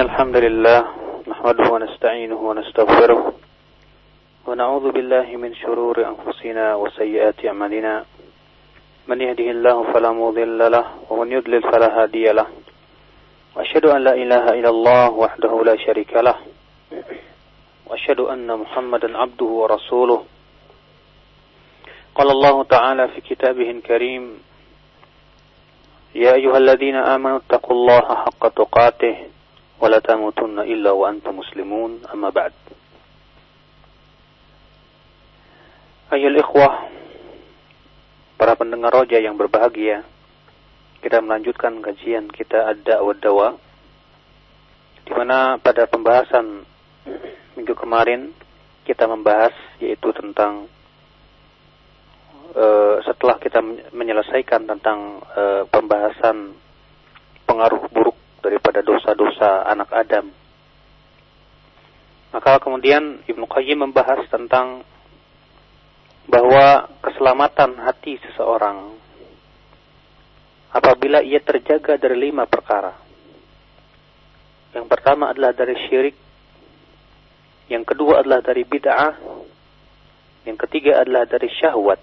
الحمد لله نحمده ونستعينه ونستغفره ونعوذ بالله من شرور أنفسنا وسيئات أعمالنا. من يهده الله فلا مضل له ومن يضلل فلا هادي له. وأشهد أن لا إله إلا الله وحده لا شريك له. وأشهد أن محمدا عبده ورسوله. قال الله تعالى في كتابه الكريم يا أيها الذين آمنوا اتقوا الله حق تقاته ولا تموتن إلا وأنتم مسلمون أما بعد أيها الإخوة para pendengar roja yang berbahagia kita melanjutkan kajian kita ada wadawa di mana pada pembahasan minggu kemarin kita membahas yaitu tentang uh, setelah kita menyelesaikan tentang uh, pembahasan pengaruh buruk daripada dosa-dosa anak Adam. Maka kemudian Ibnu Qayyim membahas tentang bahwa keselamatan hati seseorang apabila ia terjaga dari lima perkara. Yang pertama adalah dari syirik, yang kedua adalah dari bid'ah, yang ketiga adalah dari syahwat,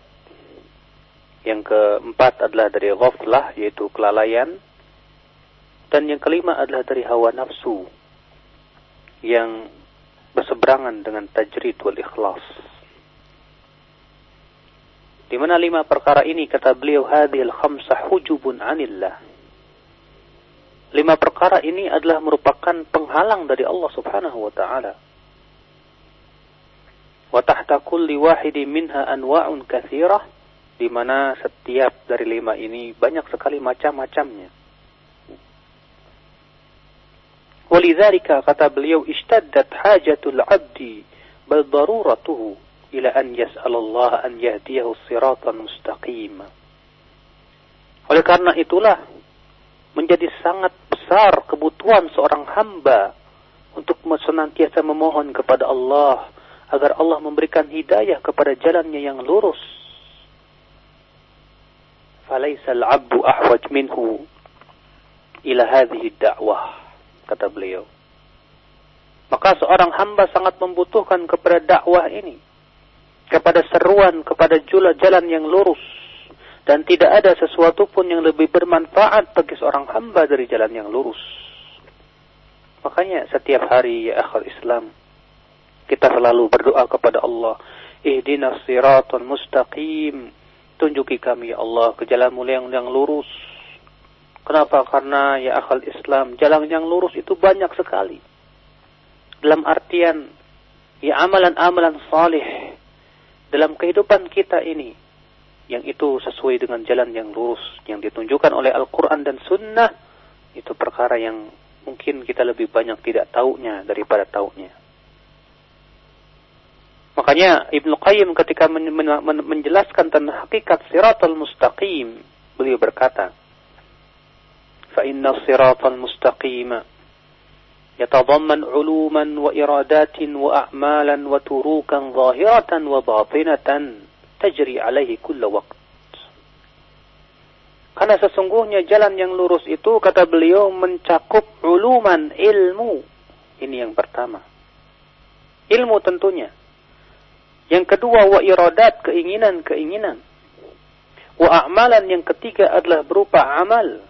yang keempat adalah dari ghaflah yaitu kelalaian, dan yang kelima adalah dari hawa nafsu yang berseberangan dengan tajrid wal ikhlas. Di mana lima perkara ini kata beliau hadhil khamsah hujubun anillah. Lima perkara ini adalah merupakan penghalang dari Allah Subhanahu wa taala. Wa tahta kulli wahidi minha anwa'un katsirah di mana setiap dari lima ini banyak sekali macam-macamnya. Walidzalika kata beliau ishtaddat hajatul 'abdi bal daruratuhu ila an yas'alallah an yahdiyahu siratan mustaqim. Oleh karena itulah menjadi sangat besar kebutuhan seorang hamba untuk senantiasa memohon kepada Allah agar Allah memberikan hidayah kepada jalannya yang lurus. Falaisa al-'abdu ahwaj minhu ila hadhihi ad-da'wah kata beliau. Maka seorang hamba sangat membutuhkan kepada dakwah ini. Kepada seruan, kepada jula jalan yang lurus. Dan tidak ada sesuatu pun yang lebih bermanfaat bagi seorang hamba dari jalan yang lurus. Makanya setiap hari ya akhir Islam. Kita selalu berdoa kepada Allah. Ihdinas siratul mustaqim. Tunjuki kami ya Allah ke jalanmu yang, yang lurus Kenapa? Karena ya akal Islam, jalan yang lurus itu banyak sekali. Dalam artian, ya amalan-amalan salih dalam kehidupan kita ini, yang itu sesuai dengan jalan yang lurus, yang ditunjukkan oleh Al-Quran dan Sunnah, itu perkara yang mungkin kita lebih banyak tidak tahunya daripada tahunya. Makanya Ibnu Qayyim ketika menjelaskan tentang hakikat siratul mustaqim, beliau berkata, فإن الصراط المستقيم يتضمن علوما وإرادات وأعمالا وتروكا ظاهرة وباطنة تجري عليه كل وقت Karena sesungguhnya jalan yang lurus itu, kata beliau, mencakup uluman ilmu. Ini yang pertama. Ilmu tentunya. Yang kedua, wa iradat, keinginan-keinginan. Wa a'malan yang ketiga adalah berupa amal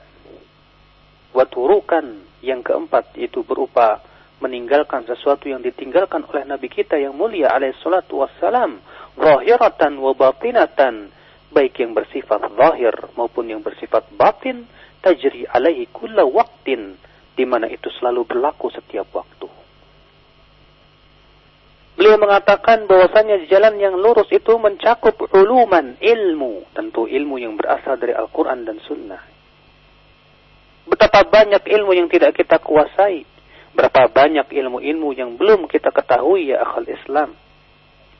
waturukan yang keempat itu berupa meninggalkan sesuatu yang ditinggalkan oleh Nabi kita yang mulia alaihi salatu wassalam zahiratan wa batinatan baik yang bersifat zahir maupun yang bersifat batin tajri alaihi kulla waktin di mana itu selalu berlaku setiap waktu. Beliau mengatakan bahwasanya jalan yang lurus itu mencakup uluman ilmu, tentu ilmu yang berasal dari Al-Quran dan Sunnah Betapa banyak ilmu yang tidak kita kuasai. Berapa banyak ilmu-ilmu yang belum kita ketahui ya akal Islam.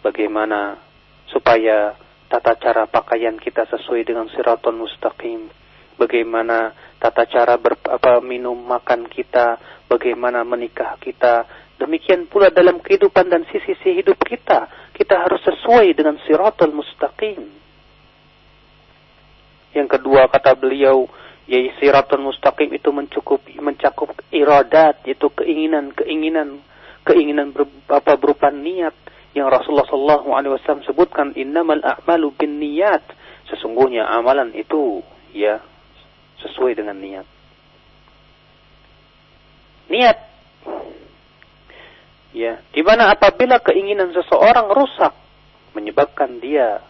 Bagaimana supaya tata cara pakaian kita sesuai dengan siratul mustaqim. Bagaimana tata cara ber, apa, minum makan kita. Bagaimana menikah kita. Demikian pula dalam kehidupan dan sisi-sisi hidup kita. Kita harus sesuai dengan siratul mustaqim. Yang kedua kata beliau, Yaitu siratul mustaqim itu mencukup mencakup iradat, yaitu keinginan-keinginan keinginan ber, apa berupa niat yang Rasulullah Shallallahu Alaihi Wasallam sebutkan innamal a'malu bin niat sesungguhnya amalan itu ya sesuai dengan niat. Niat. Ya di mana apabila keinginan seseorang rusak menyebabkan dia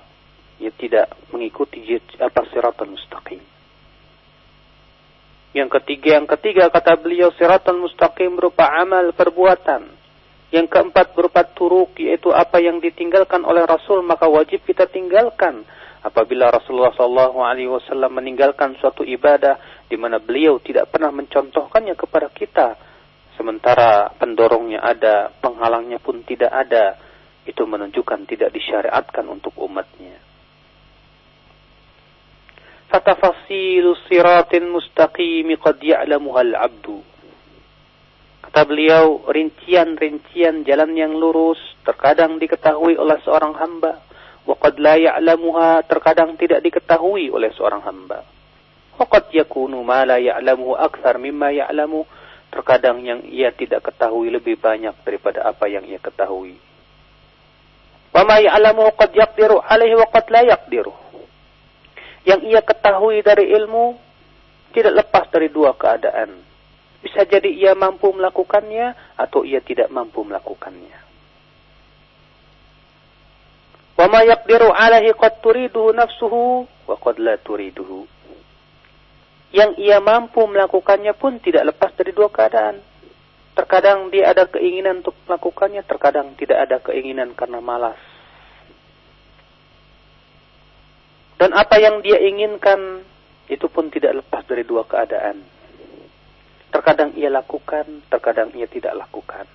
ya tidak mengikuti apa siratal mustaqim yang ketiga yang ketiga kata beliau siratal mustaqim berupa amal perbuatan yang keempat berupa turuk yaitu apa yang ditinggalkan oleh Rasul maka wajib kita tinggalkan. Apabila Rasulullah Shallallahu Alaihi Wasallam meninggalkan suatu ibadah di mana beliau tidak pernah mencontohkannya kepada kita, sementara pendorongnya ada, penghalangnya pun tidak ada, itu menunjukkan tidak disyariatkan untuk umatnya. Fatafasilu siratin mustaqimi qad ya'lamuha al-'abdu Kata beliau, rincian-rincian jalan yang lurus terkadang diketahui oleh seorang hamba. Waqad la ya'lamuha terkadang tidak diketahui oleh seorang hamba. Waqad yakunu ma la ya'lamuhu akthar mimma ya'lamu. Terkadang yang ia tidak ketahui lebih banyak daripada apa yang ia ketahui. Wa ma ya'lamuhu qad yaqdiru alaihi wa qad la yaqdiru. Yang ia ketahui dari ilmu tidak lepas dari dua keadaan bisa jadi ia mampu melakukannya atau ia tidak mampu melakukannya. Wa ma yaqdiru alaihi qad turiduhu nafsuhu wa qad la turiduhu. Yang ia mampu melakukannya pun tidak lepas dari dua keadaan. Terkadang dia ada keinginan untuk melakukannya, terkadang tidak ada keinginan karena malas. Dan apa yang dia inginkan itu pun tidak lepas dari dua keadaan. Terkadang ia lakukan, terkadang ia tidak lakukan.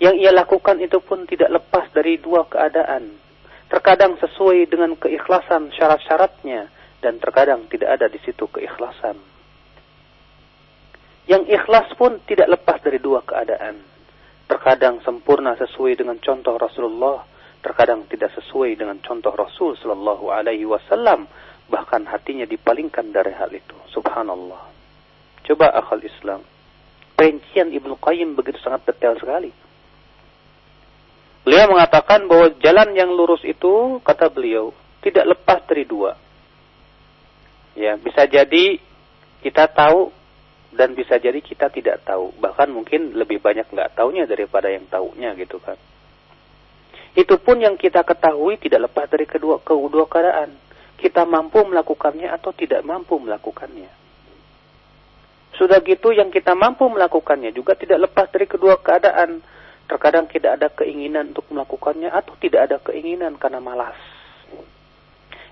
Yang ia lakukan itu pun tidak lepas dari dua keadaan. Terkadang sesuai dengan keikhlasan syarat-syaratnya dan terkadang tidak ada di situ keikhlasan. Yang ikhlas pun tidak lepas dari dua keadaan. Terkadang sempurna sesuai dengan contoh Rasulullah, terkadang tidak sesuai dengan contoh Rasul Sallallahu Alaihi Wasallam, bahkan hatinya dipalingkan dari hal itu. Subhanallah. Coba akal Islam. Rincian Ibnu Qayyim begitu sangat detail sekali. Beliau mengatakan bahwa jalan yang lurus itu, kata beliau, tidak lepas dari dua. Ya, bisa jadi kita tahu dan bisa jadi kita tidak tahu. Bahkan mungkin lebih banyak nggak taunya daripada yang tahunya gitu kan. Itu pun yang kita ketahui tidak lepas dari kedua kedua keadaan. Kita mampu melakukannya atau tidak mampu melakukannya. Sudah gitu yang kita mampu melakukannya juga tidak lepas dari kedua keadaan. Terkadang tidak ada keinginan untuk melakukannya atau tidak ada keinginan karena malas.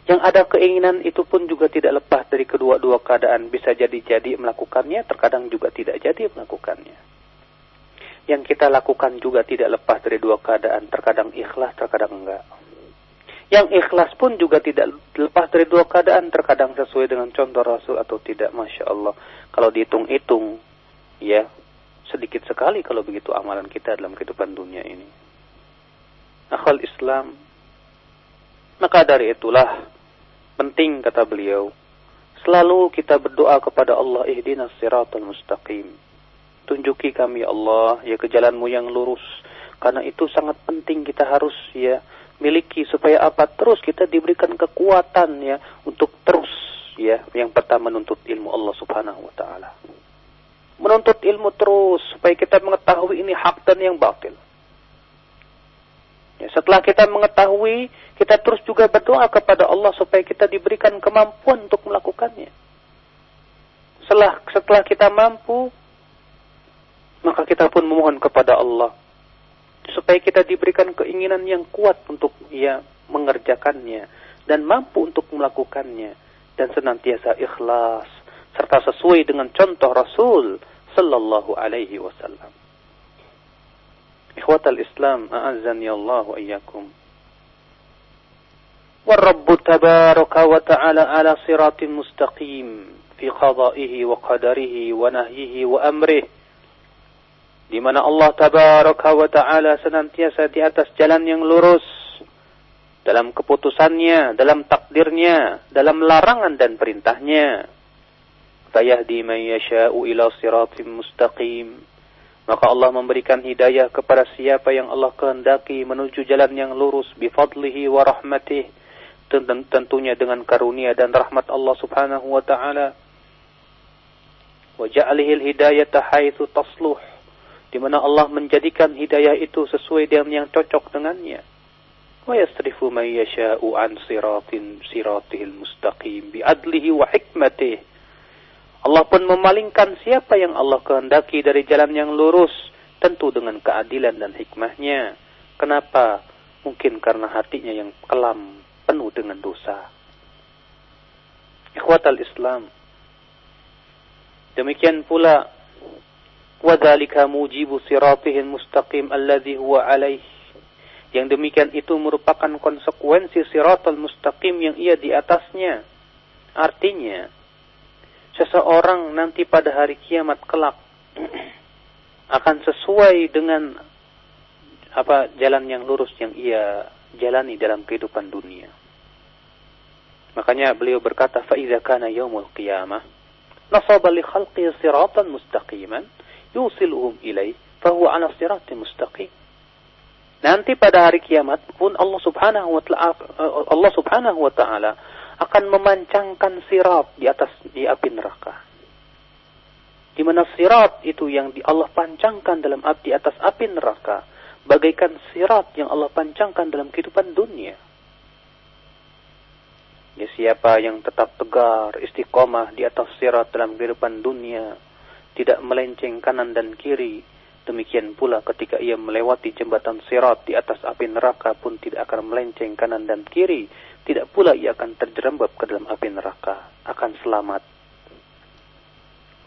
Yang ada keinginan itu pun juga tidak lepas dari kedua-dua keadaan. Bisa jadi-jadi melakukannya, terkadang juga tidak jadi melakukannya. Yang kita lakukan juga tidak lepas dari dua keadaan. Terkadang ikhlas, terkadang enggak. Yang ikhlas pun juga tidak lepas dari dua keadaan. Terkadang sesuai dengan contoh Rasul atau tidak. Masya Allah. Kalau dihitung-hitung, ya sedikit sekali kalau begitu amalan kita dalam kehidupan dunia ini. Akal Islam. Maka dari itulah penting kata beliau. Selalu kita berdoa kepada Allah. Ihdinas siratul mustaqim. Tunjuki kami Allah ya ke jalanmu yang lurus. Karena itu sangat penting kita harus ya miliki supaya apa terus kita diberikan kekuatan ya untuk terus ya yang pertama menuntut ilmu Allah Subhanahu wa taala. Menuntut ilmu terus supaya kita mengetahui ini hak dan yang batil. Ya, setelah kita mengetahui, kita terus juga berdoa kepada Allah supaya kita diberikan kemampuan untuk melakukannya. Setelah setelah kita mampu, maka kita pun memohon kepada Allah supaya kita diberikan keinginan yang kuat untuk ya mengerjakannya dan mampu untuk melakukannya dan senantiasa ikhlas serta sesuai dengan contoh Rasul sallallahu alaihi wasallam. Ikhwatal Islam, a'azzani Allah wa iyyakum. والرب تبارك وتعالى على صراط مستقيم في قضائه وقدره ونهيه وأمره di mana Allah tabaraka wa taala senantiasa di atas jalan yang lurus dalam keputusannya, dalam takdirnya, dalam larangan dan perintahnya. Fayahdi man yasha'u ila siratim mustaqim. Maka Allah memberikan hidayah kepada siapa yang Allah kehendaki menuju jalan yang lurus bifadlihi wa rahmatih. Tentunya dengan karunia dan rahmat Allah subhanahu wa ta'ala. Wa ja'alihil hidayata haithu tasluh. Di mana Allah menjadikan hidayah itu sesuai dengan yang cocok dengannya. Wa yasrifu man yasha'u an siratin siratihil mustaqim bi'adlihi wa hikmatih. Allah pun memalingkan siapa yang Allah kehendaki dari jalan yang lurus, tentu dengan keadilan dan hikmahnya. Kenapa? Mungkin karena hatinya yang kelam, penuh dengan dosa. Ikhwatal Islam. Demikian pula وَذَلِكَ مُوجِبُ صِرَاطِهِ الْمُسْتَقِيمِ الَّذِي هُوَ عَلَيْهِ Yang demikian itu merupakan konsekuensi siratul mustaqim yang ia di atasnya. Artinya, seseorang nanti pada hari kiamat kelak akan sesuai dengan apa jalan yang lurus yang ia jalani dalam kehidupan dunia. Makanya beliau berkata, فَإِذَا كَانَ يَوْمُ الْقِيَامَةِ نَصَبَ لِخَلْقِهِ صِرَاطًا مُسْتَقِيمًا yusiluhum ilaih fahu ala sirati mustaqim. Nanti pada hari kiamat pun Allah Subhanahu wa taala Allah Subhanahu wa taala akan memancangkan sirat di atas di api neraka. Di mana sirat itu yang di Allah pancangkan dalam api di atas api neraka bagaikan sirat yang Allah pancangkan dalam kehidupan dunia. Ya, siapa yang tetap tegar, istiqomah di atas sirat dalam kehidupan dunia, tidak melenceng kanan dan kiri, demikian pula ketika ia melewati jembatan sirat di atas api neraka pun tidak akan melenceng kanan dan kiri, tidak pula ia akan terjerembab ke dalam api neraka, akan selamat.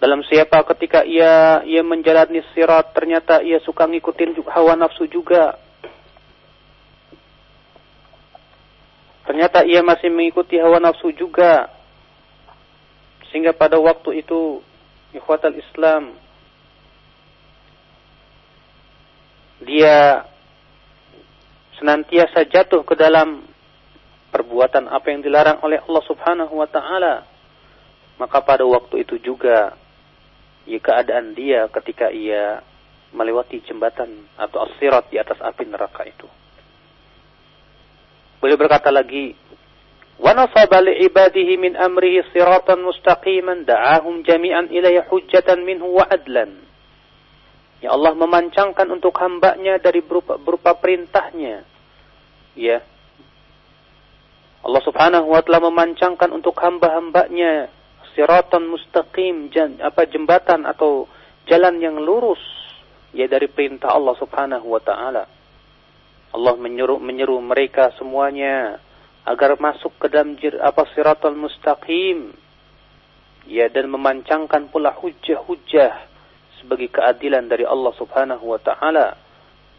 Dalam siapa ketika ia ia menjalani sirat ternyata ia suka ngikutin hawa nafsu juga. Ternyata ia masih mengikuti hawa nafsu juga. Sehingga pada waktu itu ikhwatal Islam dia senantiasa jatuh ke dalam perbuatan apa yang dilarang oleh Allah Subhanahu wa taala, maka pada waktu itu juga ya keadaan dia ketika ia melewati jembatan atau asirat di atas api neraka itu. Boleh berkata lagi, وَنَصَبَ لِعِبَادِهِ مِنْ أَمْرِهِ صِرَاطًا مُسْتَقِيمًا دَعَاهُمْ جَمِيعًا إِلَيْهِ حُجَّةً مِنْهُ وَعَدْلًا Ya Allah memancangkan untuk hambanya dari berupa, berupa perintahnya. Ya, Allah subhanahu wa ta'ala memancangkan untuk hamba-hambanya siratan mustaqim, apa jembatan atau jalan yang lurus ya dari perintah Allah subhanahu wa ta'ala. Allah menyuruh menyeru mereka semuanya agar masuk ke dalam jir, apa mustaqim ya dan memancangkan pula hujah-hujah sebagai keadilan dari Allah Subhanahu wa taala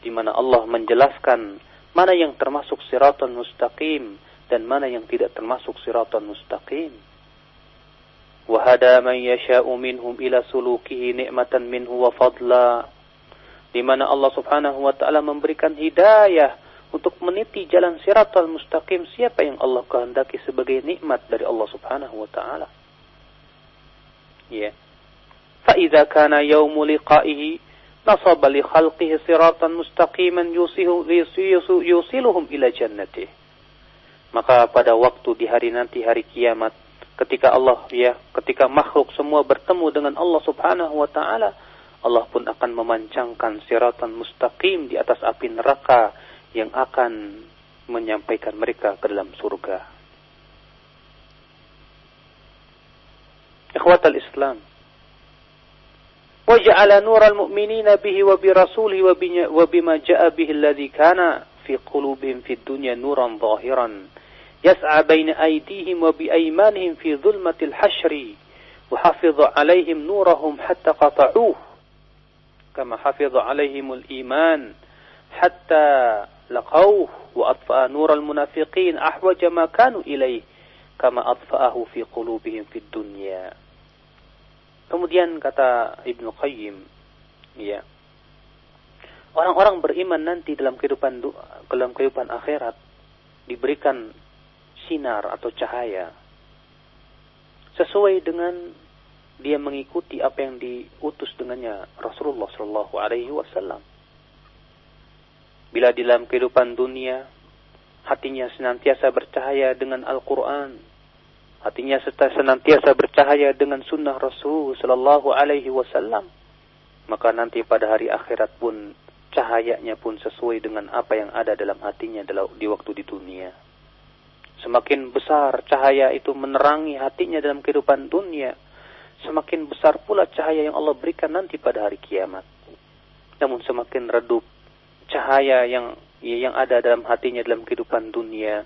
di mana Allah menjelaskan mana yang termasuk siratal mustaqim dan mana yang tidak termasuk siratan mustaqim. Wahada man yasha'u minhum ila sulukihi ni'matan minhu wa fadla. Di mana Allah Subhanahu wa taala memberikan hidayah untuk meniti jalan siratal mustaqim siapa yang Allah kehendaki sebagai nikmat dari Allah Subhanahu wa taala. Ya. Fa idza kana yaumu liqa'ihi nasaba li khalqihi siratan mustaqiman yusiluhum ila jannatihi maka pada waktu di hari nanti hari kiamat ketika Allah ya ketika makhluk semua bertemu dengan Allah Subhanahu wa taala Allah pun akan memancangkan siratan mustaqim di atas api neraka yang akan menyampaikan mereka ke dalam surga. Ikhwatal Islam. وجعل نور المؤمنين به وبرسوله وبما جاء به الذي كان في قلوبهم في الدنيا نورا ظاهرا يسعى بين أيديهم وبأيمانهم في ظلمة الحشر وحفظ عليهم نورهم حتى قطعوه كما حفظ عليهم الإيمان حتى لقوه وأطفأ نور المنافقين أحوج ما كانوا إليه kama atfa'ahu fi qulubihim fid dunya. Kemudian kata Ibnu Qayyim, ya. Orang-orang beriman nanti dalam kehidupan dalam kehidupan akhirat diberikan sinar atau cahaya sesuai dengan dia mengikuti apa yang diutus dengannya Rasulullah Shallallahu Alaihi Wasallam. Bila di dalam kehidupan dunia hatinya senantiasa bercahaya dengan Al-Quran, hatinya senantiasa bercahaya dengan Sunnah Rasul Shallallahu Alaihi Wasallam, maka nanti pada hari akhirat pun cahayanya pun sesuai dengan apa yang ada dalam hatinya di waktu di dunia. Semakin besar cahaya itu menerangi hatinya dalam kehidupan dunia, semakin besar pula cahaya yang Allah berikan nanti pada hari kiamat. Namun semakin redup cahaya yang yang ada dalam hatinya dalam kehidupan dunia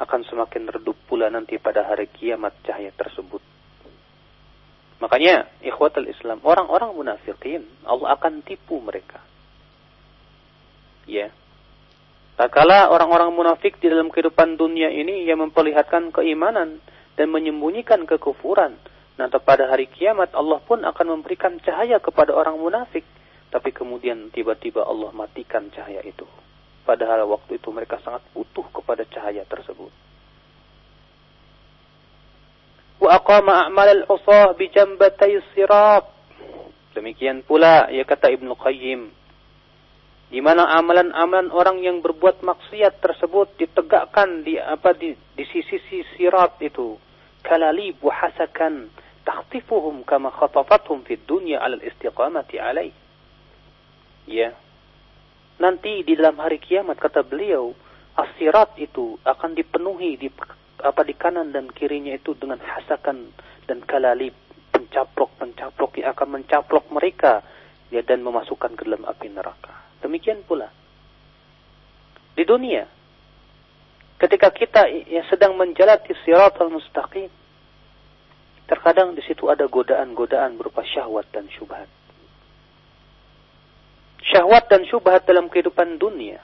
akan semakin redup pula nanti pada hari kiamat cahaya tersebut. Makanya ikhwatul Islam, orang-orang munafikin Allah akan tipu mereka. Ya, Tak kala orang-orang munafik di dalam kehidupan dunia ini yang memperlihatkan keimanan dan menyembunyikan kekufuran. Nah, pada hari kiamat Allah pun akan memberikan cahaya kepada orang munafik. Tapi kemudian tiba-tiba Allah matikan cahaya itu. Padahal waktu itu mereka sangat butuh kepada cahaya tersebut. Wa aqama a'mal al-usah bi jambatay sirat. Demikian pula ya kata Ibnu Qayyim di mana amalan-amalan orang yang berbuat maksiat tersebut ditegakkan di apa di, di sisi sirat itu kalali buhasakan takhtifuhum kama khatafathum fid dunya al istiqamati alai ya nanti di dalam hari kiamat kata beliau asirat itu akan dipenuhi di apa di kanan dan kirinya itu dengan hasakan dan kalali pencaplok-pencaplok yang akan mencaplok mereka ya dan memasukkan ke dalam api neraka Demikian pula di dunia. Ketika kita yang sedang menjalati siratal mustaqim, terkadang di situ ada godaan-godaan berupa syahwat dan syubhat. Syahwat dan syubhat dalam kehidupan dunia.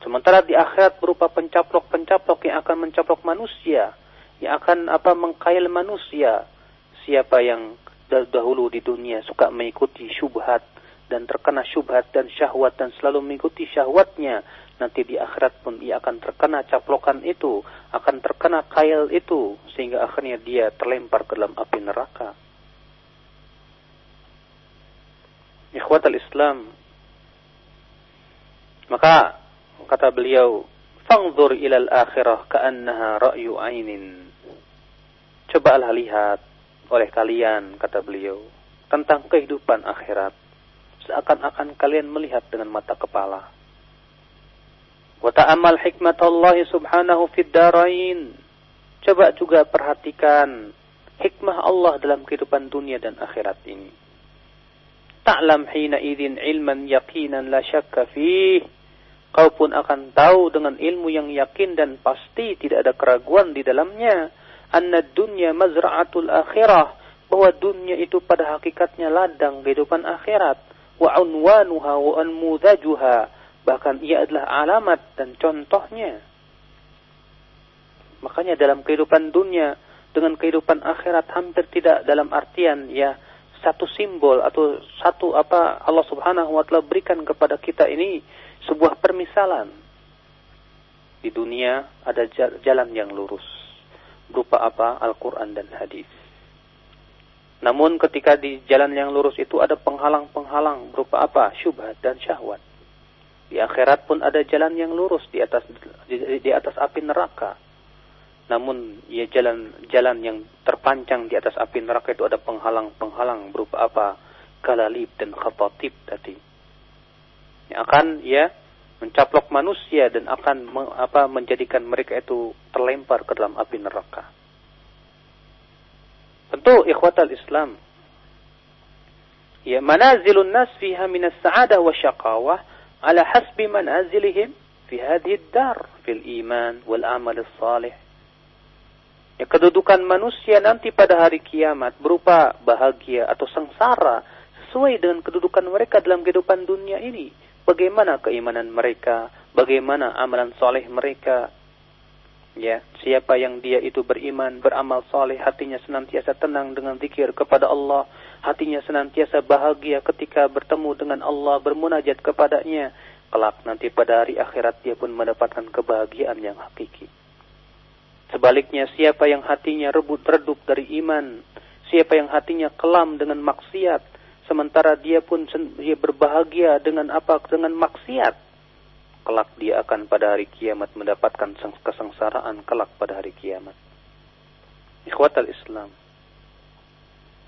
Sementara di akhirat berupa pencaplok-pencaplok yang akan mencaplok manusia, yang akan apa mengkail manusia. Siapa yang dahulu di dunia suka mengikuti syubhat, dan terkena syubhat dan syahwat dan selalu mengikuti syahwatnya, nanti di akhirat pun ia akan terkena caplokan itu, akan terkena kail itu, sehingga akhirnya dia terlempar ke dalam api neraka. Ikhwat al-Islam. Maka kata beliau, "Fangzur ilal akhirah ka'annaha ra'yu ainin." Cobalah lihat oleh kalian kata beliau tentang kehidupan akhirat seakan-akan kalian melihat dengan mata kepala. Wa ta'amal hikmat Allah subhanahu fid darain. Coba juga perhatikan hikmah Allah dalam kehidupan dunia dan akhirat ini. Ta'lam hina idin ilman yakinan la syakka fih. Kau pun akan tahu dengan ilmu yang yakin dan pasti tidak ada keraguan di dalamnya. Anna dunya mazra'atul akhirah. Bahwa dunia itu pada hakikatnya ladang kehidupan akhirat wa unwanuha wa anmudajuha bahkan ia adalah alamat dan contohnya makanya dalam kehidupan dunia dengan kehidupan akhirat hampir tidak dalam artian ya satu simbol atau satu apa Allah Subhanahu wa taala berikan kepada kita ini sebuah permisalan di dunia ada jalan yang lurus berupa apa Al-Qur'an dan hadis namun ketika di jalan yang lurus itu ada penghalang-penghalang berupa apa? Syubhat dan syahwat. Di akhirat pun ada jalan yang lurus di atas di, di atas api neraka. Namun ya jalan jalan yang terpancang di atas api neraka itu ada penghalang-penghalang berupa apa? Kalalib dan khatatib tadi. Yang akan ya mencaplok manusia dan akan apa menjadikan mereka itu terlempar ke dalam api neraka. Tentu ikhwatal Islam. Ya, manazilun nas fiha min as-sa'adah wa syaqawah ala hasbi manazilihim fi hadhihi dar fil iman wal amal salih. Ya, kedudukan manusia nanti pada hari kiamat berupa bahagia atau sengsara sesuai dengan kedudukan mereka dalam kehidupan dunia ini. Bagaimana keimanan mereka, bagaimana amalan soleh mereka, Ya, siapa yang dia itu beriman, beramal soleh, hatinya senantiasa tenang dengan zikir kepada Allah, hatinya senantiasa bahagia ketika bertemu dengan Allah, bermunajat kepadanya, kelak nanti pada hari akhirat dia pun mendapatkan kebahagiaan yang hakiki. Sebaliknya siapa yang hatinya rebut redup dari iman, siapa yang hatinya kelam dengan maksiat, sementara dia pun dia berbahagia dengan apa? Dengan maksiat. Kelak dia akan pada hari kiamat mendapatkan kesengsaraan kelak pada hari kiamat. Ikhwatal Islam.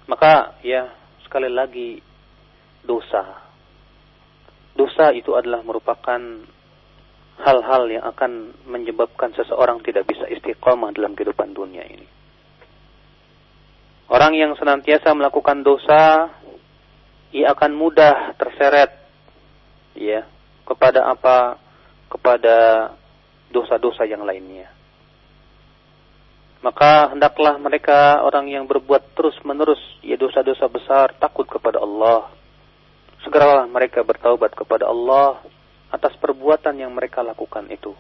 Maka ya sekali lagi dosa. Dosa itu adalah merupakan hal-hal yang akan menyebabkan seseorang tidak bisa istiqomah dalam kehidupan dunia ini. Orang yang senantiasa melakukan dosa, ia akan mudah terseret ya kepada apa? kepada dosa-dosa yang lainnya maka hendaklah mereka orang yang berbuat terus-menerus ya dosa-dosa besar takut kepada Allah. Segeralah mereka bertaubat kepada Allah atas perbuatan yang mereka lakukan itu.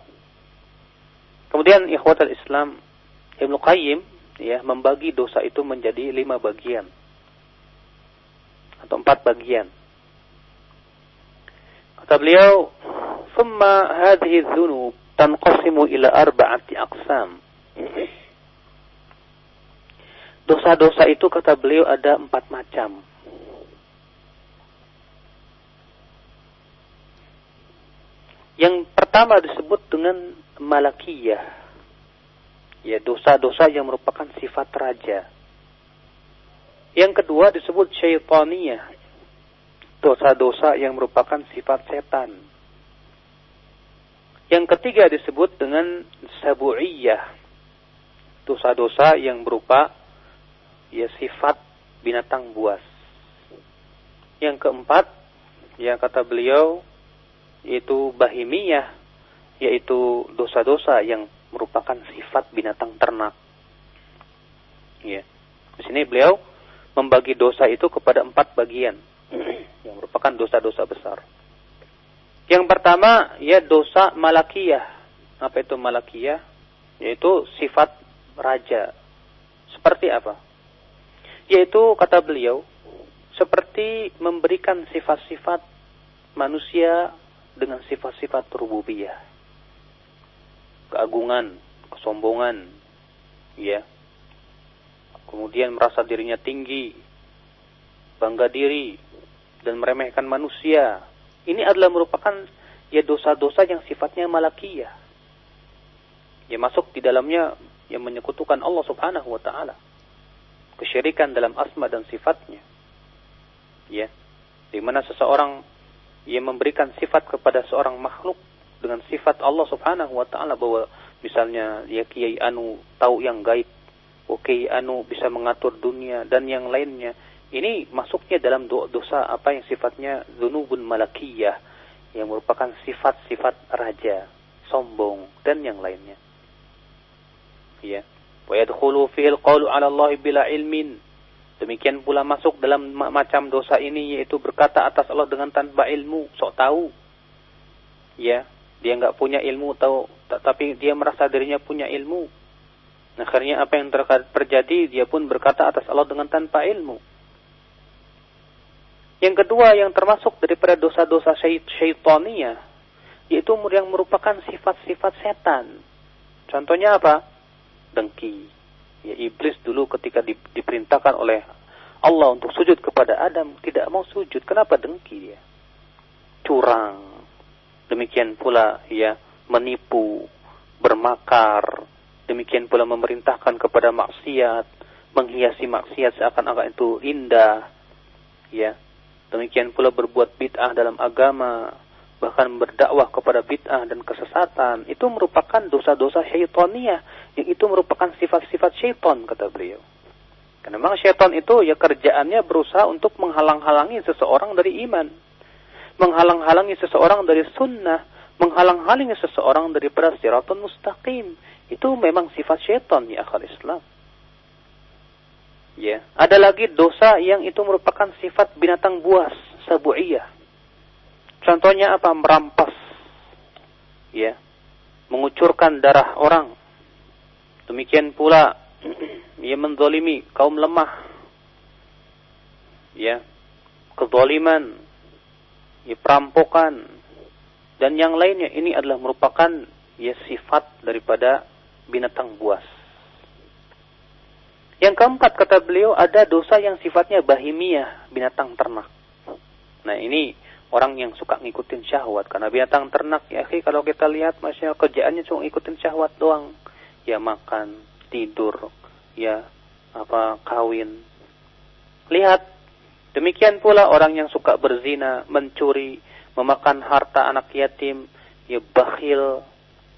Kemudian ikhwatul Islam Ibnu Qayyim ya membagi dosa itu menjadi lima bagian atau empat bagian. Kata beliau, "Summa hadhihi dzunub tanqasimu ila arba'ati aqsam." Dosa-dosa itu kata beliau ada empat macam. Yang pertama disebut dengan malakiyah. Ya dosa-dosa yang merupakan sifat raja. Yang kedua disebut syaitaniyah. Dosa-dosa yang merupakan sifat setan. Yang ketiga disebut dengan sabu'iyah. Dosa-dosa yang berupa ya sifat binatang buas. Yang keempat, yang kata beliau, yaitu bahimiyah, yaitu dosa-dosa yang merupakan sifat binatang ternak. Ya. Di sini beliau membagi dosa itu kepada empat bagian, yang merupakan dosa-dosa besar. Yang pertama, ya dosa malakiyah. Apa itu malakiyah? Yaitu sifat raja. Seperti apa? Yaitu kata beliau seperti memberikan sifat-sifat manusia dengan sifat-sifat rububiyah. Keagungan, kesombongan, ya. Kemudian merasa dirinya tinggi, bangga diri dan meremehkan manusia. Ini adalah merupakan ya dosa-dosa yang sifatnya malakiyah. Ya masuk di dalamnya yang menyekutukan Allah Subhanahu wa taala kesyirikan dalam asma dan sifatnya. Ya. Di mana seseorang yang memberikan sifat kepada seorang makhluk dengan sifat Allah Subhanahu wa taala bahwa misalnya ya Kiai Anu tahu yang gaib, Kiai Anu bisa mengatur dunia dan yang lainnya. Ini masuknya dalam dosa apa yang sifatnya dzunubun malakiyah yang merupakan sifat-sifat raja, sombong dan yang lainnya. Ya. Wa yadkhulu fihi al-qawlu 'ala Allah bila ilmin. Demikian pula masuk dalam macam dosa ini yaitu berkata atas Allah dengan tanpa ilmu, sok tahu. Ya, dia enggak punya ilmu tahu tapi dia merasa dirinya punya ilmu. Akhirnya apa yang terjadi dia pun berkata atas Allah dengan tanpa ilmu. Yang kedua yang termasuk daripada dosa-dosa syaitaniyah yaitu yang merupakan sifat-sifat setan. Contohnya apa? dengki. Ya, iblis dulu ketika di, diperintahkan oleh Allah untuk sujud kepada Adam tidak mau sujud. Kenapa dengki dia? Curang. Demikian pula ya menipu, bermakar. Demikian pula memerintahkan kepada maksiat, menghiasi maksiat seakan-akan itu indah. Ya. Demikian pula berbuat bid'ah dalam agama, bahkan berdakwah kepada bid'ah dan kesesatan itu merupakan dosa-dosa syaitaniyah yang itu merupakan sifat-sifat syaitan kata beliau. Karena memang syaitan itu ya kerjaannya berusaha untuk menghalang-halangi seseorang dari iman, menghalang-halangi seseorang dari sunnah, menghalang-halangi seseorang dari siratul mustaqim. Itu memang sifat syaitan ya akal Islam. Ya, ada lagi dosa yang itu merupakan sifat binatang buas, sabu'iyah Contohnya apa? Merampas. Ya. Mengucurkan darah orang. Demikian pula ia menzalimi kaum lemah. Ya. Kezaliman. Ya, perampokan. Dan yang lainnya ini adalah merupakan ya sifat daripada binatang buas. Yang keempat kata beliau ada dosa yang sifatnya bahimiyah, binatang ternak. Nah ini orang yang suka ngikutin syahwat karena binatang ternak ya khi kalau kita lihat masya kerjaannya cuma ngikutin syahwat doang. Ya makan, tidur, ya apa kawin. Lihat demikian pula orang yang suka berzina, mencuri, memakan harta anak yatim, ya bakhil.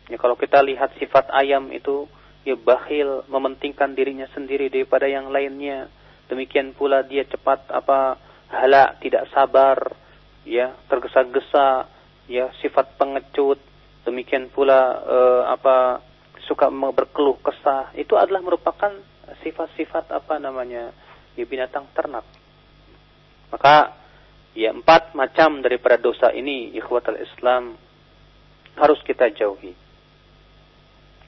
Ya kalau kita lihat sifat ayam itu ya bakhil, mementingkan dirinya sendiri daripada yang lainnya. Demikian pula dia cepat apa halak, tidak sabar, ya tergesa-gesa, ya sifat pengecut. Demikian pula uh, apa suka berkeluh kesah. Itu adalah merupakan sifat-sifat apa namanya ya binatang ternak. Maka ya empat macam daripada dosa ini ikhwatal Islam harus kita jauhi.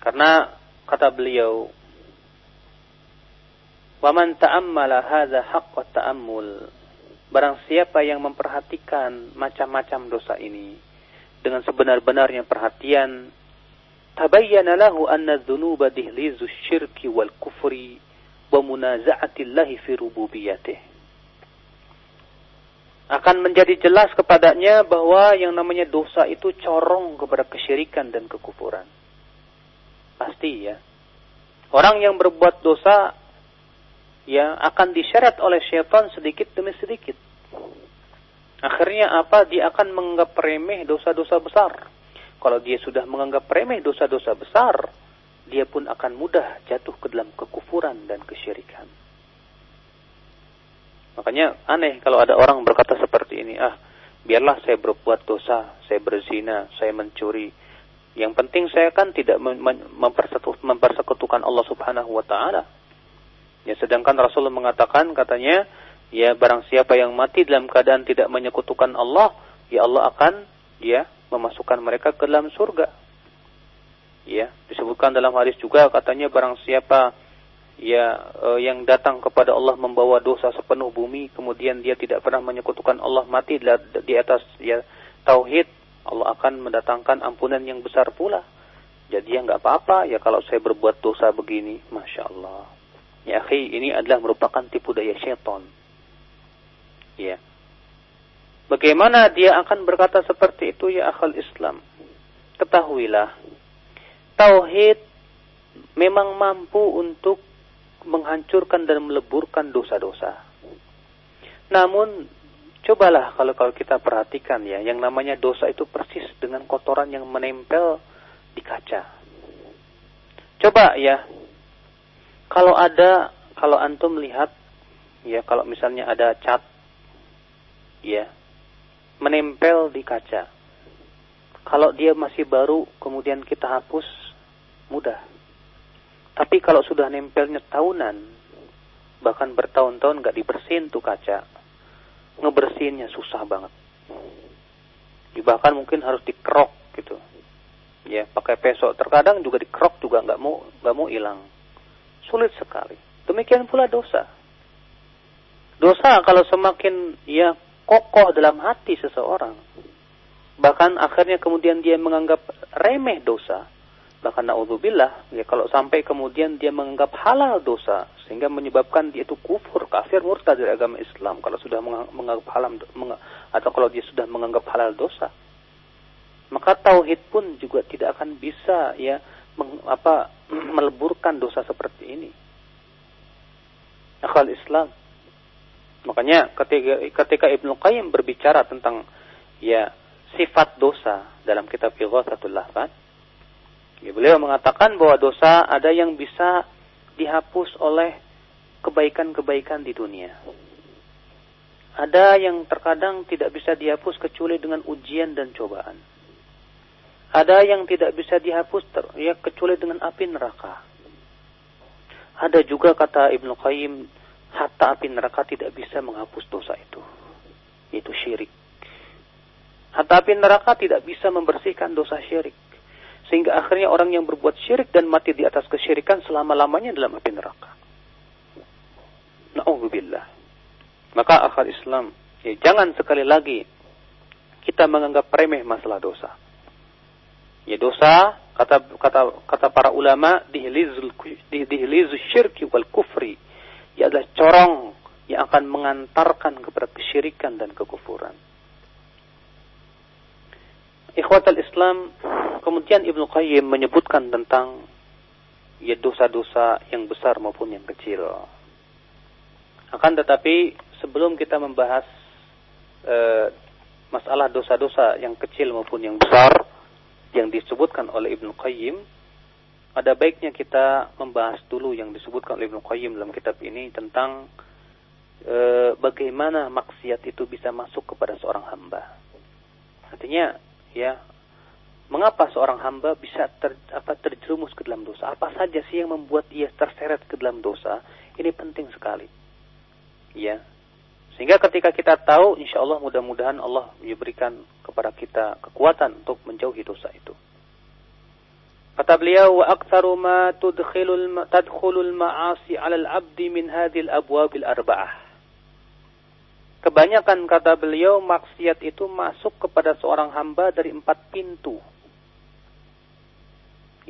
Karena kata beliau Waman ta'ammala hadza haqqa ta'ammul. Barang siapa yang memperhatikan macam-macam dosa ini dengan sebenar-benarnya perhatian, tabayyana lahu anna dzunuba dihlizu syirki wal kufri wa munaza'atillahi fi rububiyyatih akan menjadi jelas kepadanya bahwa yang namanya dosa itu corong kepada kesyirikan dan kekufuran. Pasti ya. Orang yang berbuat dosa ya akan diseret oleh syaitan sedikit demi sedikit. Akhirnya apa? Dia akan menganggap remeh dosa-dosa besar. Kalau dia sudah menganggap remeh dosa-dosa besar, dia pun akan mudah jatuh ke dalam kekufuran dan kesyirikan. Makanya aneh kalau ada orang berkata seperti ini, ah biarlah saya berbuat dosa, saya berzina, saya mencuri. Yang penting saya kan tidak mempersekutukan Allah Subhanahu wa taala. Ya sedangkan Rasulullah mengatakan katanya, ya barang siapa yang mati dalam keadaan tidak menyekutukan Allah, ya Allah akan ya memasukkan mereka ke dalam surga. Ya, disebutkan dalam hadis juga katanya barang siapa ya uh, yang datang kepada Allah membawa dosa sepenuh bumi kemudian dia tidak pernah menyekutukan Allah mati di atas ya tauhid Allah akan mendatangkan ampunan yang besar pula. Jadi ya nggak apa-apa ya kalau saya berbuat dosa begini. Masya Allah. Ya akhi ini adalah merupakan tipu daya syaitan. Ya. Bagaimana dia akan berkata seperti itu ya akal Islam? Ketahuilah tauhid memang mampu untuk menghancurkan dan meleburkan dosa-dosa. Namun, cobalah kalau kalau kita perhatikan ya, yang namanya dosa itu persis dengan kotoran yang menempel di kaca. Coba ya, kalau ada, kalau antum melihat, ya kalau misalnya ada cat, ya, menempel di kaca. Kalau dia masih baru, kemudian kita hapus, mudah tapi kalau sudah nempelnya tahunan, bahkan bertahun-tahun nggak dibersihin tuh kaca, ngebersihinnya susah banget. Bahkan mungkin harus dikerok gitu. Ya, pakai pesok. Terkadang juga dikerok juga nggak mau nggak mau hilang. Sulit sekali. Demikian pula dosa. Dosa kalau semakin ya kokoh dalam hati seseorang, bahkan akhirnya kemudian dia menganggap remeh dosa, Bahkan na'udzubillah, ya kalau sampai kemudian dia menganggap halal dosa, sehingga menyebabkan dia itu kufur, kafir, murtad dari agama Islam. Kalau sudah menganggap halal, atau kalau dia sudah menganggap halal dosa. Maka tauhid pun juga tidak akan bisa ya meng, apa meleburkan dosa seperti ini. Akal Islam. Makanya ketika ketika Ibnu Qayyim berbicara tentang ya sifat dosa dalam kitab Ighathatul Lahfan, Ya, beliau mengatakan bahwa dosa ada yang bisa dihapus oleh kebaikan-kebaikan di dunia. Ada yang terkadang tidak bisa dihapus kecuali dengan ujian dan cobaan. Ada yang tidak bisa dihapus ter, ya kecuali dengan api neraka. Ada juga kata Ibnu Qayyim, hatta api neraka tidak bisa menghapus dosa itu. Itu syirik. Hatta api neraka tidak bisa membersihkan dosa syirik. Sehingga akhirnya orang yang berbuat syirik dan mati di atas kesyirikan selama-lamanya dalam api neraka. Na'udzubillah. Maka akal Islam, ya jangan sekali lagi kita menganggap remeh masalah dosa. Ya dosa kata kata kata para ulama dihlizul syirki wal kufri. Ya adalah corong yang akan mengantarkan kepada kesyirikan dan kekufuran. Ikhwatal Islam, kemudian Ibnu Qayyim menyebutkan tentang ya dosa-dosa yang besar maupun yang kecil. Akan tetapi sebelum kita membahas e, masalah dosa-dosa yang kecil maupun yang besar yang disebutkan oleh Ibnu Qayyim, ada baiknya kita membahas dulu yang disebutkan oleh Ibnu Qayyim dalam kitab ini tentang e, bagaimana maksiat itu bisa masuk kepada seorang hamba. Artinya ya mengapa seorang hamba bisa ter, apa, terjerumus ke dalam dosa? Apa saja sih yang membuat ia terseret ke dalam dosa? Ini penting sekali. Ya. Sehingga ketika kita tahu, insya Allah mudah-mudahan Allah memberikan kepada kita kekuatan untuk menjauhi dosa itu. Kata beliau, wa aktsaru ma tudkhilul tadkhulul ma'asi 'alal 'abdi min abwabil arba'ah. Kebanyakan kata beliau maksiat itu masuk kepada seorang hamba dari empat pintu.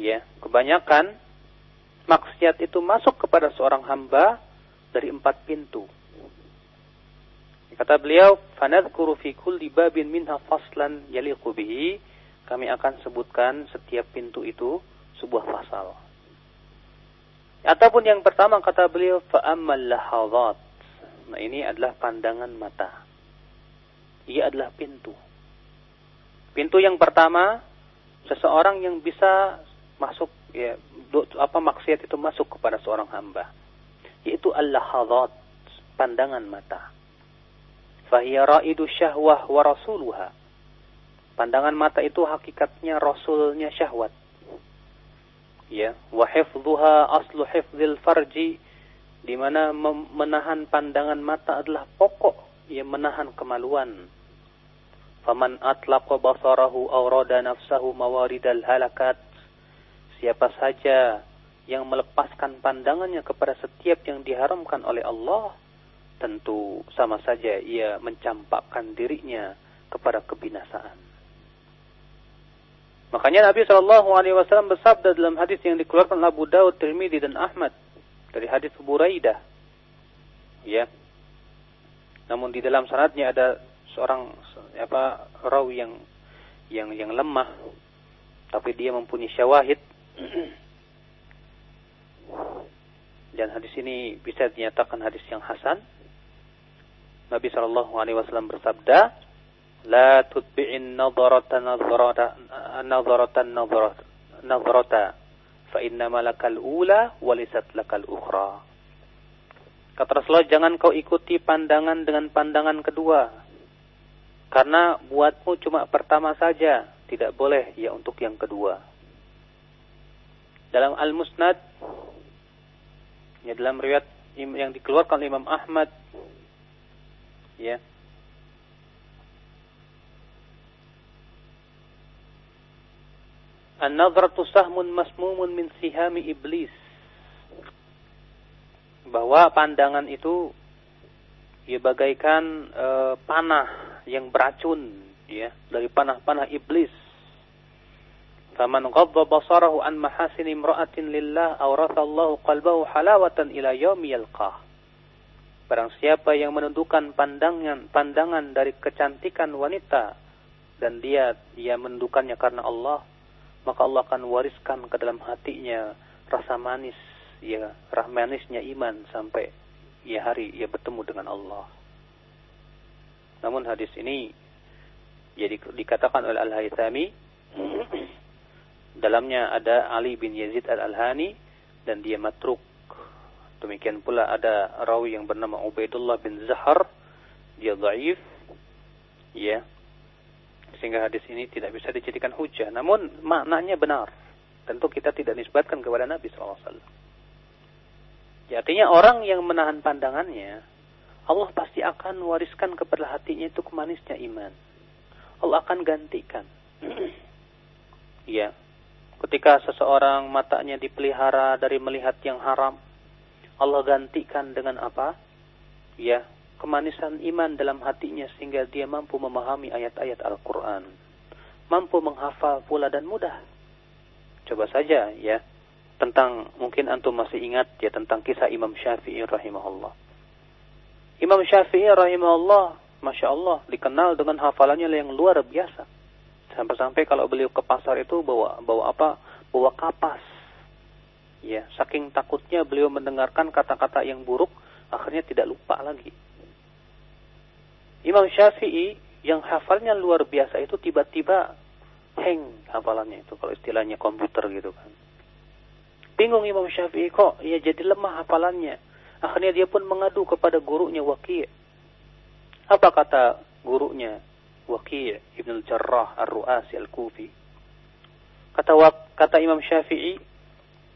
Ya, kebanyakan maksiat itu masuk kepada seorang hamba dari empat pintu. Kata beliau, "Fanadhkuru fi kulli babin minha faslan yaliqu bihi." Kami akan sebutkan setiap pintu itu sebuah pasal. Ataupun yang pertama kata beliau, "Fa'ammal lahadhat." Nah ini adalah pandangan mata. Ia adalah pintu. Pintu yang pertama, seseorang yang bisa masuk ya apa maksiat itu masuk kepada seorang hamba, yaitu al-lahadhat, pandangan mata. Fahiya ra'idu syahwah wa rasuluha. Pandangan mata itu hakikatnya rasulnya syahwat. Ya, wa hifdhuha aslu hifdzil farji di mana menahan pandangan mata adalah pokok yang menahan kemaluan. Faman atlaqa basarahu aw rada nafsahu mawaridal halakat. Siapa saja yang melepaskan pandangannya kepada setiap yang diharamkan oleh Allah, tentu sama saja ia mencampakkan dirinya kepada kebinasaan. Makanya Nabi Shallallahu Alaihi Wasallam bersabda dalam hadis yang dikeluarkan Abu Dawud, Tirmidzi dan Ahmad, dari hadis Buraidah. Ya. Namun di dalam sanadnya ada seorang apa rawi yang yang yang lemah tapi dia mempunyai syawahid dan hadis ini bisa dinyatakan hadis yang hasan Nabi Shallallahu Alaihi Wasallam bersabda tutbi'in nadharata nadharata nadharata nadharata nadharata fa inna malakal ula walisat lakal ukhra. Kata Rasulullah, jangan kau ikuti pandangan dengan pandangan kedua. Karena buatmu cuma pertama saja, tidak boleh ya untuk yang kedua. Dalam Al-Musnad, ya dalam riwayat yang dikeluarkan oleh Imam Ahmad, ya, An-nadratu sahmun masmumun min sihami iblis. Bahwa pandangan itu ya bagaikan e, panah yang beracun ya dari panah-panah iblis. Faman ghadda basarahu an mahasin imra'atin lillah awrathallahu qalbahu halawatan ila yaumi yalqah. Barang siapa yang menundukkan pandangan pandangan dari kecantikan wanita dan dia dia menundukkannya karena Allah, maka Allah akan wariskan ke dalam hatinya rasa manis ya rasa manisnya iman sampai ya hari ia bertemu dengan Allah. Namun hadis ini jadi dikatakan oleh Al-Haythami dalamnya ada Ali bin Yazid Al-Alhani dan dia matruk. Demikian pula ada rawi yang bernama Ubaidullah bin Zahar dia dhaif ya sehingga hadis ini tidak bisa dijadikan hujah. Namun maknanya benar. Tentu kita tidak nisbatkan kepada Nabi SAW. Ya, artinya orang yang menahan pandangannya, Allah pasti akan wariskan kepada hatinya itu kemanisnya iman. Allah akan gantikan. ya, ketika seseorang matanya dipelihara dari melihat yang haram, Allah gantikan dengan apa? Ya, kemanisan iman dalam hatinya sehingga dia mampu memahami ayat-ayat Al-Quran. Mampu menghafal pula dan mudah. Coba saja ya, tentang mungkin antum masih ingat ya tentang kisah Imam Syafi'i rahimahullah. Imam Syafi'i rahimahullah, Masya Allah, dikenal dengan hafalannya yang luar biasa. Sampai-sampai kalau beliau ke pasar itu bawa bawa apa? Bawa kapas. Ya, saking takutnya beliau mendengarkan kata-kata yang buruk, akhirnya tidak lupa lagi. Imam Syafi'i yang hafalnya luar biasa itu tiba-tiba hang hafalannya itu kalau istilahnya komputer gitu kan. Bingung Imam Syafi'i kok ya jadi lemah hafalannya. Akhirnya dia pun mengadu kepada gurunya Waqi'. Apa kata gurunya Waqi' Ibn al-Jarrah Ar-Ru'asi Al-Kufi. Kata kata Imam Syafi'i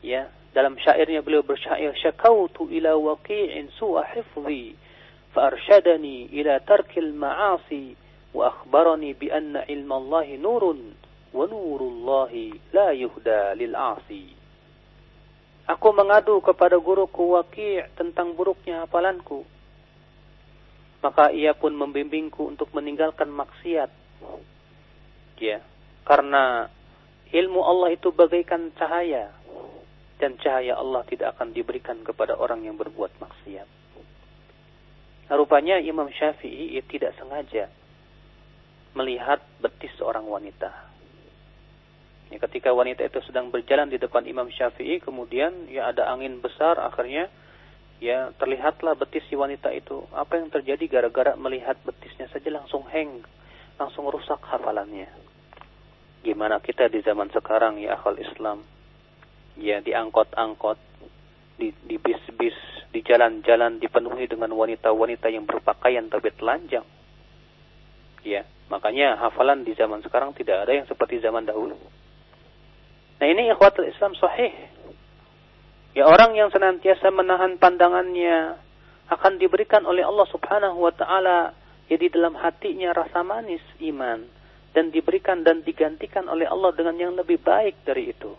ya, dalam syairnya beliau bersyair syakautu ila waqi'in su'a hifzi fa'arshadani ila tarkil ma'asi wa akhbarani bi anna ilma Allah nurun wa nurullahi la yuhda lil'asi. Aku mengadu kepada guruku Waqi' tentang buruknya hafalanku maka ia pun membimbingku untuk meninggalkan maksiat. Ya, karena ilmu Allah itu bagaikan cahaya dan cahaya Allah tidak akan diberikan kepada orang yang berbuat maksiat. Nah, rupanya Imam Syafi'i tidak sengaja melihat betis seorang wanita. Ya, ketika wanita itu sedang berjalan di depan Imam Syafi'i, kemudian ya ada angin besar, akhirnya ya terlihatlah betis si wanita itu. Apa yang terjadi gara-gara melihat betisnya saja langsung hang, langsung rusak hafalannya. Gimana kita di zaman sekarang ya akal Islam? Ya diangkot-angkot, di, di bis-bis, di jalan-jalan dipenuhi dengan wanita-wanita yang berpakaian tapi telanjang. Ya, makanya hafalan di zaman sekarang tidak ada yang seperti zaman dahulu. Nah ini ikhwatul Islam sahih. Ya orang yang senantiasa menahan pandangannya akan diberikan oleh Allah Subhanahu wa taala ya di dalam hatinya rasa manis iman dan diberikan dan digantikan oleh Allah dengan yang lebih baik dari itu.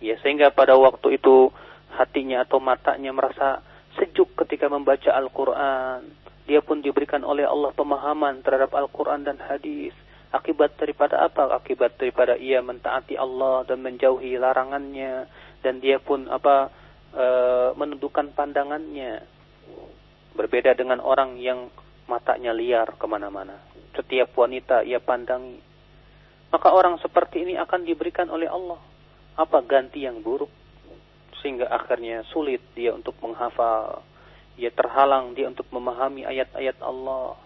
Ya sehingga pada waktu itu hatinya atau matanya merasa sejuk ketika membaca Al-Quran. Dia pun diberikan oleh Allah pemahaman terhadap Al-Quran dan hadis. Akibat daripada apa? Akibat daripada ia mentaati Allah dan menjauhi larangannya. Dan dia pun apa e, menundukkan pandangannya. Berbeda dengan orang yang matanya liar ke mana-mana. Setiap wanita ia pandangi. Maka orang seperti ini akan diberikan oleh Allah. Apa ganti yang buruk? sehingga akhirnya sulit dia untuk menghafal, ia terhalang dia untuk memahami ayat-ayat Allah,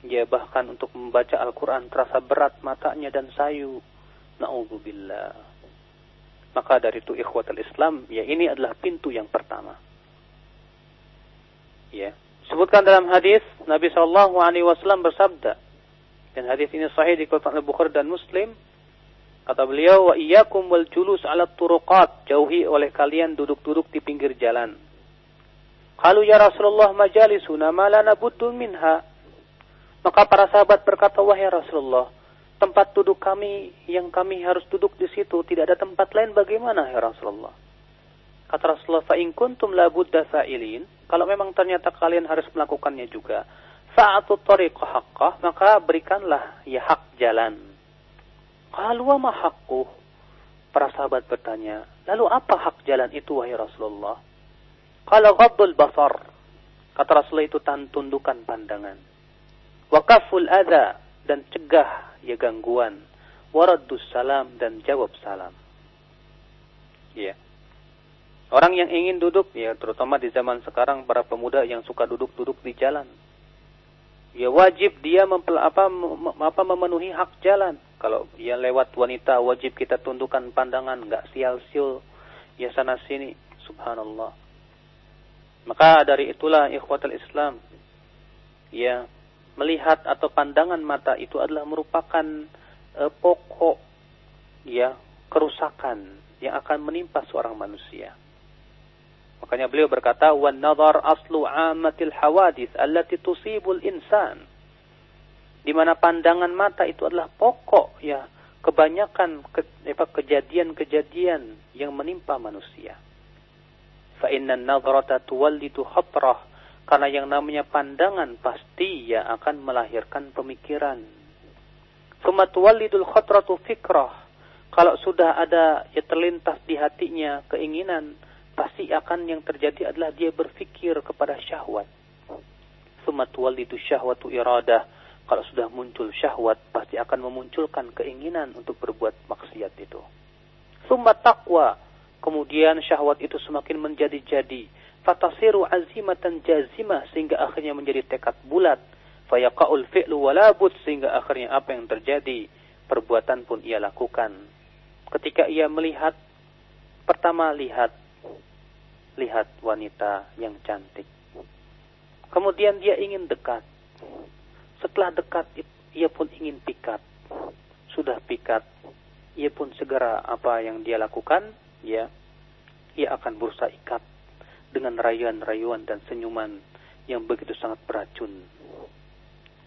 dia bahkan untuk membaca Al-Quran terasa berat matanya dan sayu. Na'udzubillah. Maka dari itu ikhwatul Islam, ya ini adalah pintu yang pertama. Ya, sebutkan dalam hadis Nabi Shallallahu Alaihi Wasallam bersabda, dan hadis ini sahih di Al Bukhari dan Muslim, Kata beliau, wa iyyakum wal julus ala turuqat. Jauhi oleh kalian duduk-duduk di pinggir jalan. Kalau ya Rasulullah majalisuna ma lana buddu minha. Maka para sahabat berkata, wahai Rasulullah, tempat duduk kami yang kami harus duduk di situ tidak ada tempat lain bagaimana ya Rasulullah? Kata Rasulullah, fa in kuntum la kalau memang ternyata kalian harus melakukannya juga, fa'atu tariqa haqqah, maka berikanlah ya hak jalan wa ma Para sahabat bertanya, lalu apa hak jalan itu wahai Rasulullah? Qala ghaddul basar. Kata Rasulullah itu tundukan pandangan. Wa kaful adha dan cegah ya gangguan. Waraddus salam dan jawab salam. Ya. Orang yang ingin duduk, ya terutama di zaman sekarang para pemuda yang suka duduk-duduk di jalan. Ya wajib dia mempel, apa, apa memenuhi hak jalan kalau ya lewat wanita wajib kita tundukkan pandangan, nggak sial-siul ya sana sini. Subhanallah. Maka dari itulah ikhwatul Islam ya melihat atau pandangan mata itu adalah merupakan uh, pokok ya kerusakan yang akan menimpa seorang manusia. Makanya beliau berkata, "Wan nazar aslu amatil hawadith allati tusibul insan." di mana pandangan mata itu adalah pokok ya kebanyakan ke, kejadian-kejadian yang menimpa manusia. Fa inna an-nadhrata tuwallidu khatrah Karena yang namanya pandangan pasti ya akan melahirkan pemikiran. Sumatuwalidul khatratu fikrah. Kalau sudah ada ya terlintas di hatinya keinginan, pasti akan yang terjadi adalah dia berpikir kepada syahwat. Sumatuwalidu syahwatu iradah. Kalau sudah muncul syahwat, pasti akan memunculkan keinginan untuk berbuat maksiat itu. Summa taqwa. Kemudian syahwat itu semakin menjadi-jadi fatasiru azimatan jazimah sehingga akhirnya menjadi tekad bulat. fayaqaul fi'lu walabut sehingga akhirnya apa yang terjadi? Perbuatan pun ia lakukan. Ketika ia melihat pertama lihat lihat wanita yang cantik. Kemudian dia ingin dekat. Setelah dekat ia pun ingin pikat. Sudah pikat ia pun segera apa yang dia lakukan ya ia akan berusaha ikat dengan rayuan-rayuan dan senyuman yang begitu sangat beracun.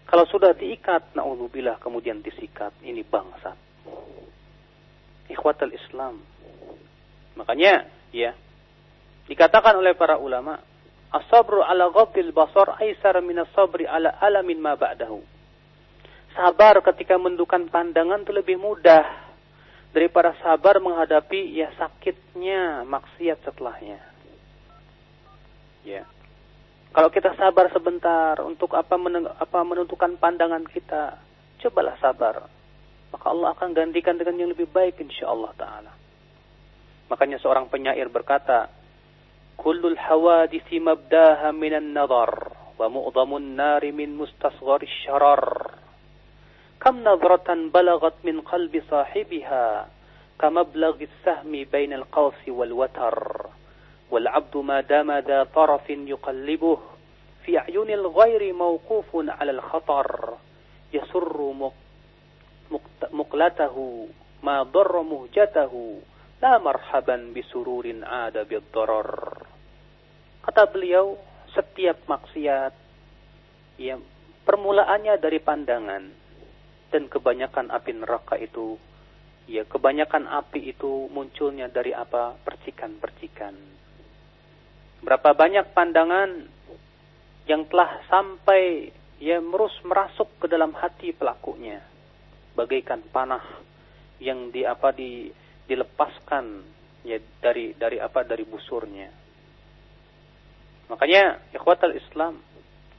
Kalau sudah diikat, na'udzubillah kemudian disikat, ini bangsa. Ikhwatal Islam. Makanya, ya, dikatakan oleh para ulama, As-sabru ala ghadil basar aisar min as-sabri ala alamin ma ba'dahu. Sabar ketika mendukan pandangan itu lebih mudah daripada sabar menghadapi ya sakitnya maksiat setelahnya. Ya. Kalau kita sabar sebentar untuk apa, apa menentukan pandangan kita, cobalah sabar. Maka Allah akan gantikan dengan yang lebih baik insya Allah Ta'ala. Makanya seorang penyair berkata, Kullul hawadisi mabdaha minan nadar, wa mu'zamun nari min mustasghari syarar. Kam nadratan balagat min qalbi sahibiha, kamablagis sahmi bainal qawsi wal watar. والعبد ما دام ذا طرف يقلبه في أعين الغير موقوف على الخطر يسر مقلته ما ضر مهجته لا مرحبا بسرور عاد بالضرر kata beliau setiap maksiat ya permulaannya dari pandangan dan kebanyakan api neraka itu ya kebanyakan api itu munculnya dari apa percikan-percikan Berapa banyak pandangan yang telah sampai ya merus merasuk ke dalam hati pelakunya. Bagaikan panah yang di apa di dilepaskan ya dari dari apa dari busurnya. Makanya ikhwatal Islam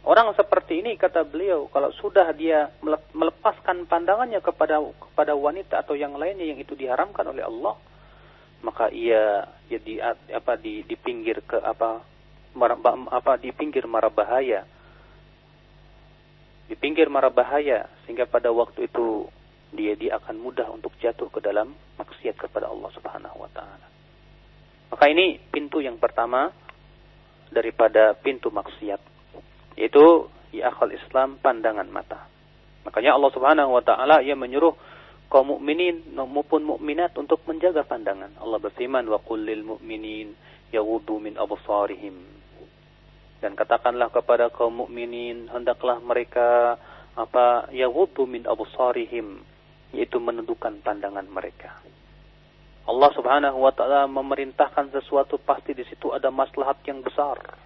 orang seperti ini kata beliau kalau sudah dia melepaskan pandangannya kepada kepada wanita atau yang lainnya yang itu diharamkan oleh Allah maka ia ya apa di di pinggir ke apa mar, apa di pinggir mara bahaya di pinggir mara bahaya sehingga pada waktu itu dia dia akan mudah untuk jatuh ke dalam maksiat kepada Allah Subhanahu wa taala. Maka ini pintu yang pertama daripada pintu maksiat yaitu ya akal Islam pandangan mata. Makanya Allah Subhanahu wa taala ia menyuruh kaum mukminin maupun mukminat untuk menjaga pandangan. Allah berfirman wa qul lil mu'minin yaghuddu min absarihim. Dan katakanlah kepada kaum mukminin hendaklah mereka apa yaghuddu min absarihim yaitu menundukkan pandangan mereka. Allah Subhanahu wa taala memerintahkan sesuatu pasti di situ ada maslahat yang besar.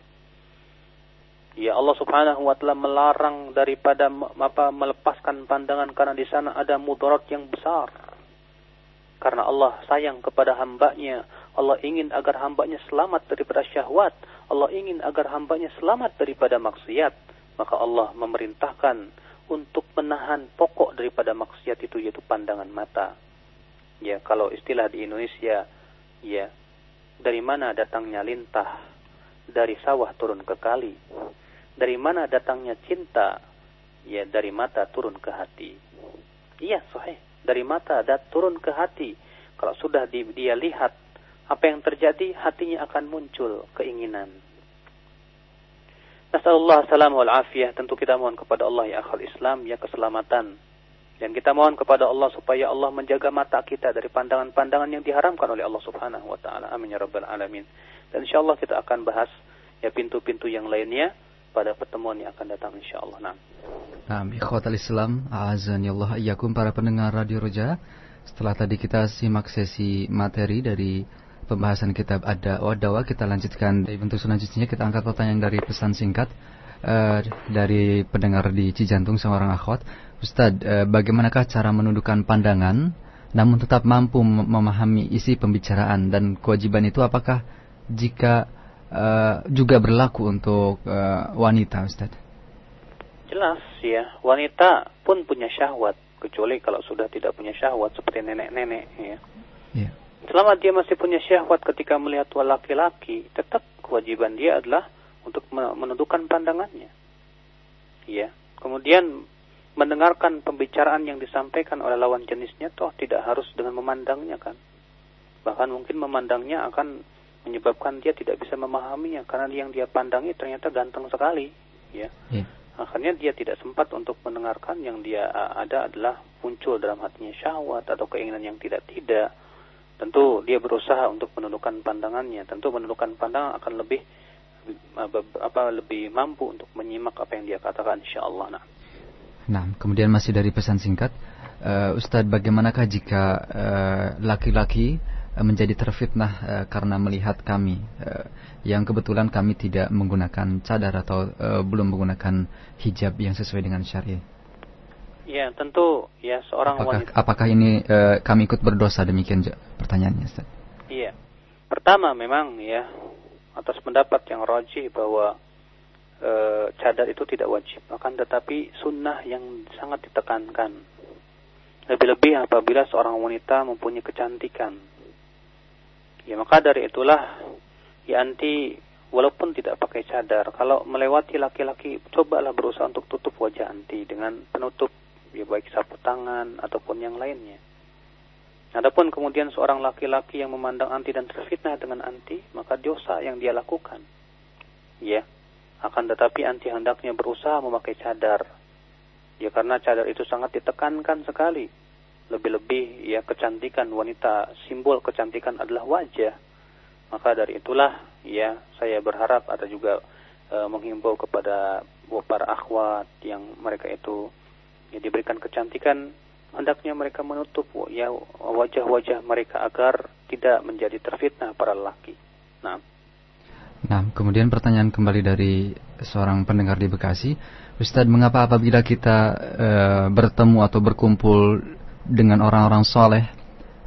Ya Allah Subhanahu wa taala melarang daripada apa melepaskan pandangan karena di sana ada mudarat yang besar. Karena Allah sayang kepada hambanya, Allah ingin agar hambanya selamat daripada syahwat, Allah ingin agar hambanya selamat daripada maksiat, maka Allah memerintahkan untuk menahan pokok daripada maksiat itu yaitu pandangan mata. Ya, kalau istilah di Indonesia, ya, dari mana datangnya lintah? Dari sawah turun ke kali dari mana datangnya cinta? Ya dari mata turun ke hati. Iya sahih. Dari mata dan turun ke hati. Kalau sudah di, dia lihat apa yang terjadi, hatinya akan muncul keinginan. Nasallallahu salam wal afiyah. Tentu kita mohon kepada Allah ya akhal Islam, ya keselamatan. Dan kita mohon kepada Allah supaya Allah menjaga mata kita dari pandangan-pandangan yang diharamkan oleh Allah Subhanahu wa taala. Amin ya rabbal alamin. Dan insyaallah kita akan bahas ya pintu-pintu yang lainnya pada pertemuan yang akan datang insyaallah. Nah. Nah, ikhwatal Islam, azan Allah iyyakum para pendengar Radio Roja. Setelah tadi kita simak sesi materi dari pembahasan kitab ada wadawa kita lanjutkan bentuk selanjutnya kita angkat pertanyaan dari pesan singkat uh, dari pendengar di Cijantung seorang akhwat Ustadz uh, bagaimanakah cara menundukkan pandangan namun tetap mampu memahami isi pembicaraan dan kewajiban itu apakah jika uh, juga berlaku untuk uh, wanita Ustadz Jelas ya wanita pun punya syahwat kecuali kalau sudah tidak punya syahwat seperti nenek-nenek ya. Yeah. Selama dia masih punya syahwat ketika melihat laki-laki, tetap kewajiban dia adalah untuk menundukkan pandangannya. Ya. Kemudian mendengarkan pembicaraan yang disampaikan oleh lawan jenisnya toh tidak harus dengan memandangnya kan. Bahkan mungkin memandangnya akan menyebabkan dia tidak bisa memahaminya karena yang dia pandangi ternyata ganteng sekali, ya. Yeah akhirnya dia tidak sempat untuk mendengarkan yang dia ada adalah muncul dalam hatinya syahwat atau keinginan yang tidak-tidak. Tentu dia berusaha untuk menundukkan pandangannya. Tentu menundukkan pandangan akan lebih apa lebih mampu untuk menyimak apa yang dia katakan insyaallah. Nah. Nah, kemudian masih dari pesan singkat, uh, Ustadz bagaimanakah jika uh, laki-laki uh, menjadi terfitnah uh, karena melihat kami uh, yang kebetulan kami tidak menggunakan cadar atau belum menggunakan hijab yang sesuai dengan syariat. Ya, tentu ya seorang apakah, wanita. Apakah ini uh, kami ikut berdosa demikian pertanyaannya, Ustaz? Iya. Pertama memang ya atas pendapat yang rajih bahwa uh, cadar itu tidak wajib, akan tetapi sunnah yang sangat ditekankan. Lebih-lebih apabila seorang wanita mempunyai kecantikan. Ya, maka dari itulah ya anti walaupun tidak pakai cadar kalau melewati laki-laki cobalah berusaha untuk tutup wajah anti dengan penutup ya baik sapu tangan ataupun yang lainnya Adapun kemudian seorang laki-laki yang memandang anti dan terfitnah dengan anti, maka dosa yang dia lakukan. Ya, akan tetapi anti hendaknya berusaha memakai cadar. Ya karena cadar itu sangat ditekankan sekali. Lebih-lebih ya kecantikan wanita, simbol kecantikan adalah wajah. Maka dari itulah ya saya berharap ada juga e, menghimbau kepada para akhwat yang mereka itu ya diberikan kecantikan hendaknya mereka menutup ya wajah-wajah mereka agar tidak menjadi terfitnah para lelaki. Nah. Nah, kemudian pertanyaan kembali dari seorang pendengar di Bekasi, Ustadz, mengapa apabila kita e, bertemu atau berkumpul dengan orang-orang soleh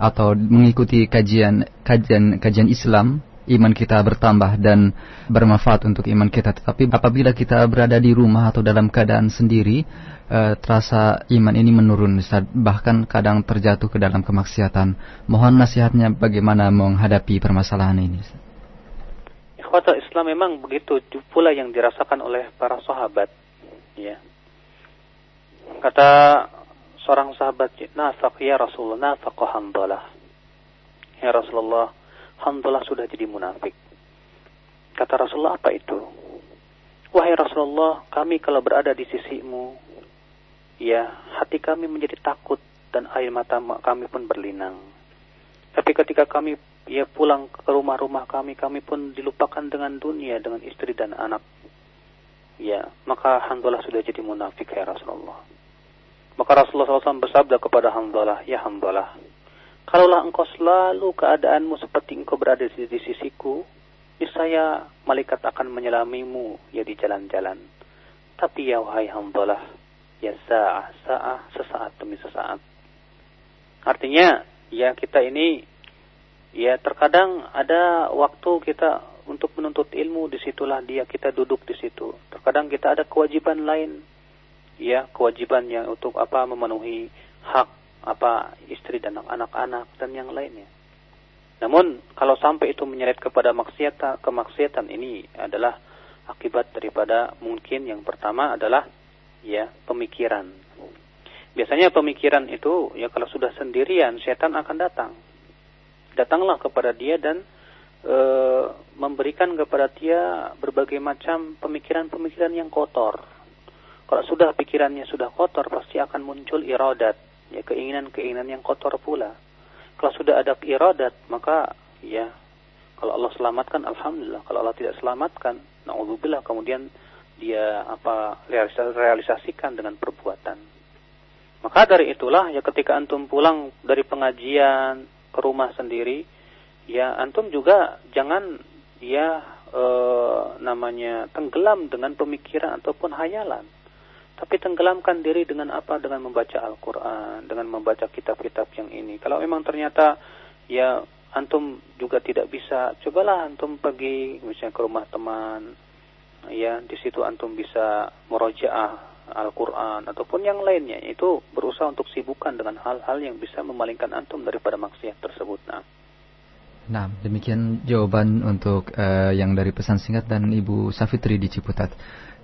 atau mengikuti kajian kajian kajian Islam iman kita bertambah dan bermanfaat untuk iman kita. Tetapi apabila kita berada di rumah atau dalam keadaan sendiri uh, terasa iman ini menurun bahkan kadang terjatuh ke dalam kemaksiatan. Mohon nasihatnya bagaimana menghadapi permasalahan ini Ikhwatul Islam memang begitu pula yang dirasakan oleh para sahabat ya. Kata seorang sahabat nafak ya Rasulullah nafaq hamdalah. Ya Rasulullah, hamdalah sudah jadi munafik. Kata Rasulullah apa itu? Wahai Rasulullah, kami kalau berada di sisimu, ya hati kami menjadi takut dan air mata kami pun berlinang. Tapi ketika kami ya pulang ke rumah-rumah kami, kami pun dilupakan dengan dunia, dengan istri dan anak. Ya, maka hamdalah sudah jadi munafik ya Rasulullah. Maka Rasulullah SAW bersabda kepada Hamdalah, Ya Hamdalah, kalaulah engkau selalu keadaanmu seperti engkau berada di, di sisiku, niscaya malaikat akan menyelamimu ya di jalan-jalan. Tapi ya wahai Hamdalah, ya sa'ah, sa'ah, sesaat demi sesaat. Artinya, ya kita ini, ya terkadang ada waktu kita untuk menuntut ilmu, di situlah dia kita duduk di situ. Terkadang kita ada kewajiban lain ya kewajiban yang untuk apa memenuhi hak apa istri dan anak-anak dan yang lainnya. Namun kalau sampai itu menyeret kepada maksiatan kemaksiatan ini adalah akibat daripada mungkin yang pertama adalah ya pemikiran. Biasanya pemikiran itu ya kalau sudah sendirian setan akan datang. Datanglah kepada dia dan e, memberikan kepada dia berbagai macam pemikiran-pemikiran yang kotor kalau sudah pikirannya sudah kotor, pasti akan muncul iradat, ya keinginan-keinginan yang kotor pula. Kalau sudah ada iradat, maka ya kalau Allah selamatkan, alhamdulillah. Kalau Allah tidak selamatkan, naudzubillah kemudian dia apa realisasikan dengan perbuatan. Maka dari itulah ya ketika antum pulang dari pengajian ke rumah sendiri, ya antum juga jangan ya e, namanya tenggelam dengan pemikiran ataupun hayalan. Tapi tenggelamkan diri dengan apa? Dengan membaca Al-Quran, dengan membaca kitab-kitab yang ini. Kalau memang ternyata ya antum juga tidak bisa, cobalah antum pergi misalnya ke rumah teman, ya di situ antum bisa merojaah Al-Quran ataupun yang lainnya itu berusaha untuk sibukkan dengan hal-hal yang bisa memalingkan antum daripada maksiat tersebut. Nah, nah demikian jawaban untuk uh, yang dari pesan singkat dan Ibu Safitri di Ciputat.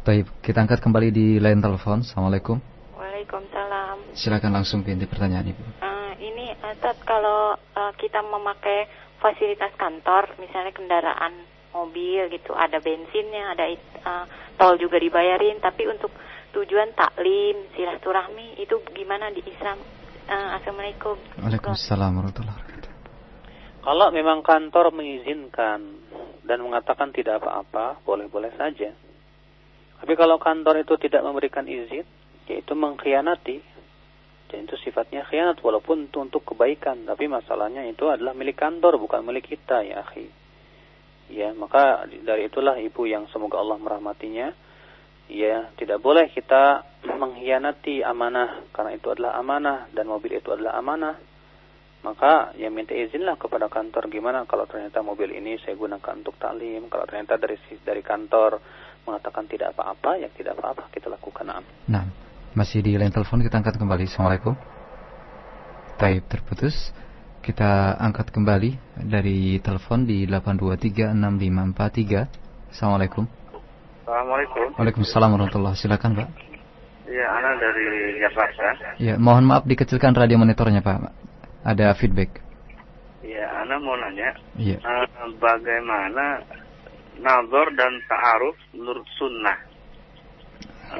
Baik, kita angkat kembali di line telepon. Assalamualaikum. Waalaikumsalam. Silakan langsung pinti pertanyaan Ibu. Uh, ini Ustaz kalau uh, kita memakai fasilitas kantor, misalnya kendaraan mobil gitu, ada bensinnya, ada uh, tol juga dibayarin, tapi untuk tujuan taklim, silaturahmi itu gimana di Islam? Uh, Assalamualaikum. Waalaikumsalam warahmatullahi wabarakatuh. Kalau memang kantor mengizinkan dan mengatakan tidak apa-apa, boleh-boleh saja. Tapi kalau kantor itu tidak memberikan izin, yaitu mengkhianati. Dan itu sifatnya khianat walaupun itu untuk kebaikan. Tapi masalahnya itu adalah milik kantor bukan milik kita ya akhi. Ya, maka dari itulah ibu yang semoga Allah merahmatinya. Ya, tidak boleh kita mengkhianati amanah karena itu adalah amanah dan mobil itu adalah amanah. Maka ya minta izinlah kepada kantor gimana kalau ternyata mobil ini saya gunakan untuk taklim, kalau ternyata dari dari kantor mengatakan tidak apa-apa, ya tidak apa-apa kita lakukan. Nah, masih di line telepon kita angkat kembali. Assalamualaikum. Taib terputus. Kita angkat kembali dari telepon di 8236543. Assalamualaikum. Assalamualaikum. Waalaikumsalam warahmatullahi Silakan, Pak. Iya, Ana dari Jakarta. Ya, mohon maaf dikecilkan radio monitornya, Pak. Ada feedback. Iya, Ana mau nanya. Iya. Uh, bagaimana nazar dan ta'aruf menurut sunnah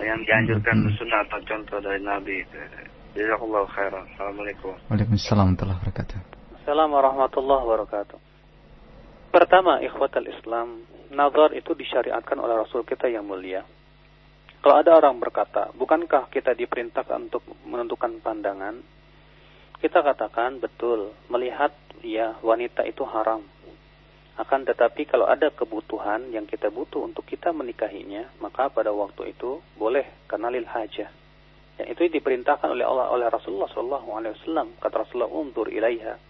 yang dianjurkan hmm. sunnah atau contoh dari Nabi Jazakallah khairan. Assalamualaikum. Waalaikumsalam warahmatullahi wabarakatuh. Assalamualaikum warahmatullahi wabarakatuh. Pertama, ikhwatal Islam, nazar itu disyariatkan oleh Rasul kita yang mulia. Kalau ada orang berkata, bukankah kita diperintahkan untuk menentukan pandangan? Kita katakan betul, melihat ya wanita itu haram. Akan tetapi kalau ada kebutuhan yang kita butuh untuk kita menikahinya, maka pada waktu itu boleh karena lil hajah. Ya, itu diperintahkan oleh Allah oleh Rasulullah sallallahu alaihi wasallam. Kata Rasulullah, "Untur ilaiha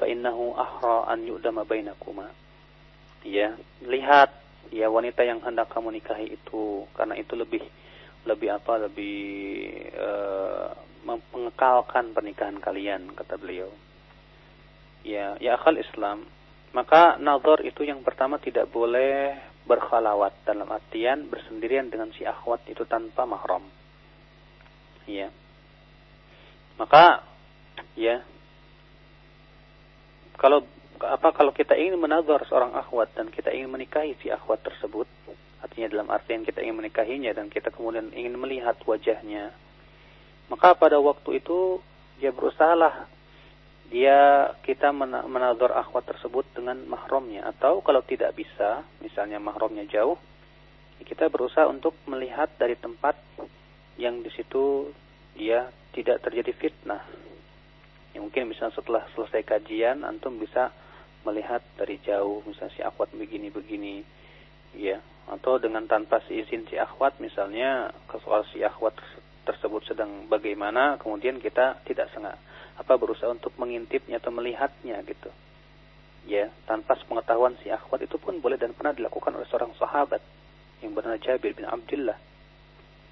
fa innahu ahra an yu'dama bainakuma." Ya, lihat ya wanita yang hendak kamu nikahi itu karena itu lebih lebih apa lebih uh, mengekalkan pernikahan kalian kata beliau. Ya, ya akal Islam maka nazar itu yang pertama tidak boleh berkhalawat dalam artian bersendirian dengan si akhwat itu tanpa mahram. Ya. Maka ya kalau apa kalau kita ingin menazar seorang akhwat dan kita ingin menikahi si akhwat tersebut, artinya dalam artian kita ingin menikahinya dan kita kemudian ingin melihat wajahnya, maka pada waktu itu dia berusahalah dia kita menador akhwat tersebut dengan mahramnya. Atau kalau tidak bisa misalnya mahramnya jauh kita berusaha untuk melihat dari tempat yang di situ dia tidak terjadi fitnah. Ya mungkin misalnya setelah selesai kajian antum bisa melihat dari jauh misalnya si akhwat begini-begini ya. Atau dengan tanpa seizin si akhwat misalnya soal si akhwat tersebut sedang bagaimana kemudian kita tidak sengaja apa berusaha untuk mengintipnya atau melihatnya gitu. Ya, tanpa pengetahuan si akhwat itu pun boleh dan pernah dilakukan oleh seorang sahabat yang bernama Jabir bin Abdullah.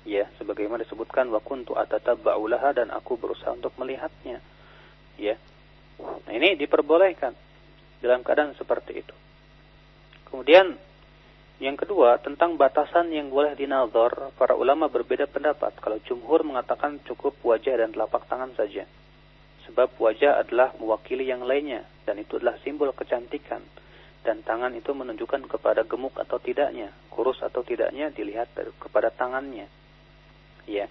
Ya, sebagaimana disebutkan wa kuntu atatabba'u laha dan aku berusaha untuk melihatnya. Ya. Nah, ini diperbolehkan dalam keadaan seperti itu. Kemudian yang kedua, tentang batasan yang boleh dinazar, para ulama berbeda pendapat. Kalau jumhur mengatakan cukup wajah dan telapak tangan saja. Sebab wajah adalah mewakili yang lainnya dan itu adalah simbol kecantikan. Dan tangan itu menunjukkan kepada gemuk atau tidaknya, kurus atau tidaknya dilihat kepada tangannya. Ya.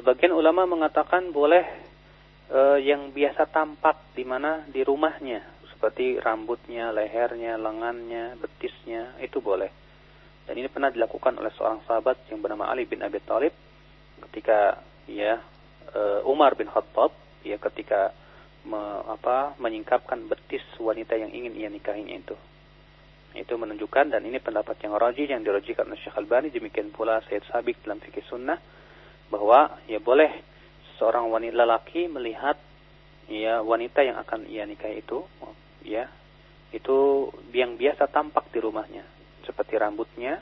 Sebagian ulama mengatakan boleh e, yang biasa tampak di mana di rumahnya, seperti rambutnya, lehernya, lengannya, betisnya, itu boleh. Dan ini pernah dilakukan oleh seorang sahabat yang bernama Ali bin Abi Thalib ketika ya e, Umar bin Khattab ya ketika me, apa, menyingkapkan betis wanita yang ingin ia nikahinya itu. Itu menunjukkan dan ini pendapat yang rajih yang dirojikan oleh Syekh Albani demikian pula Said Sabik dalam fikih sunnah bahwa ya boleh seorang wanita lelaki melihat ya wanita yang akan ia nikahi itu ya itu yang biasa tampak di rumahnya seperti rambutnya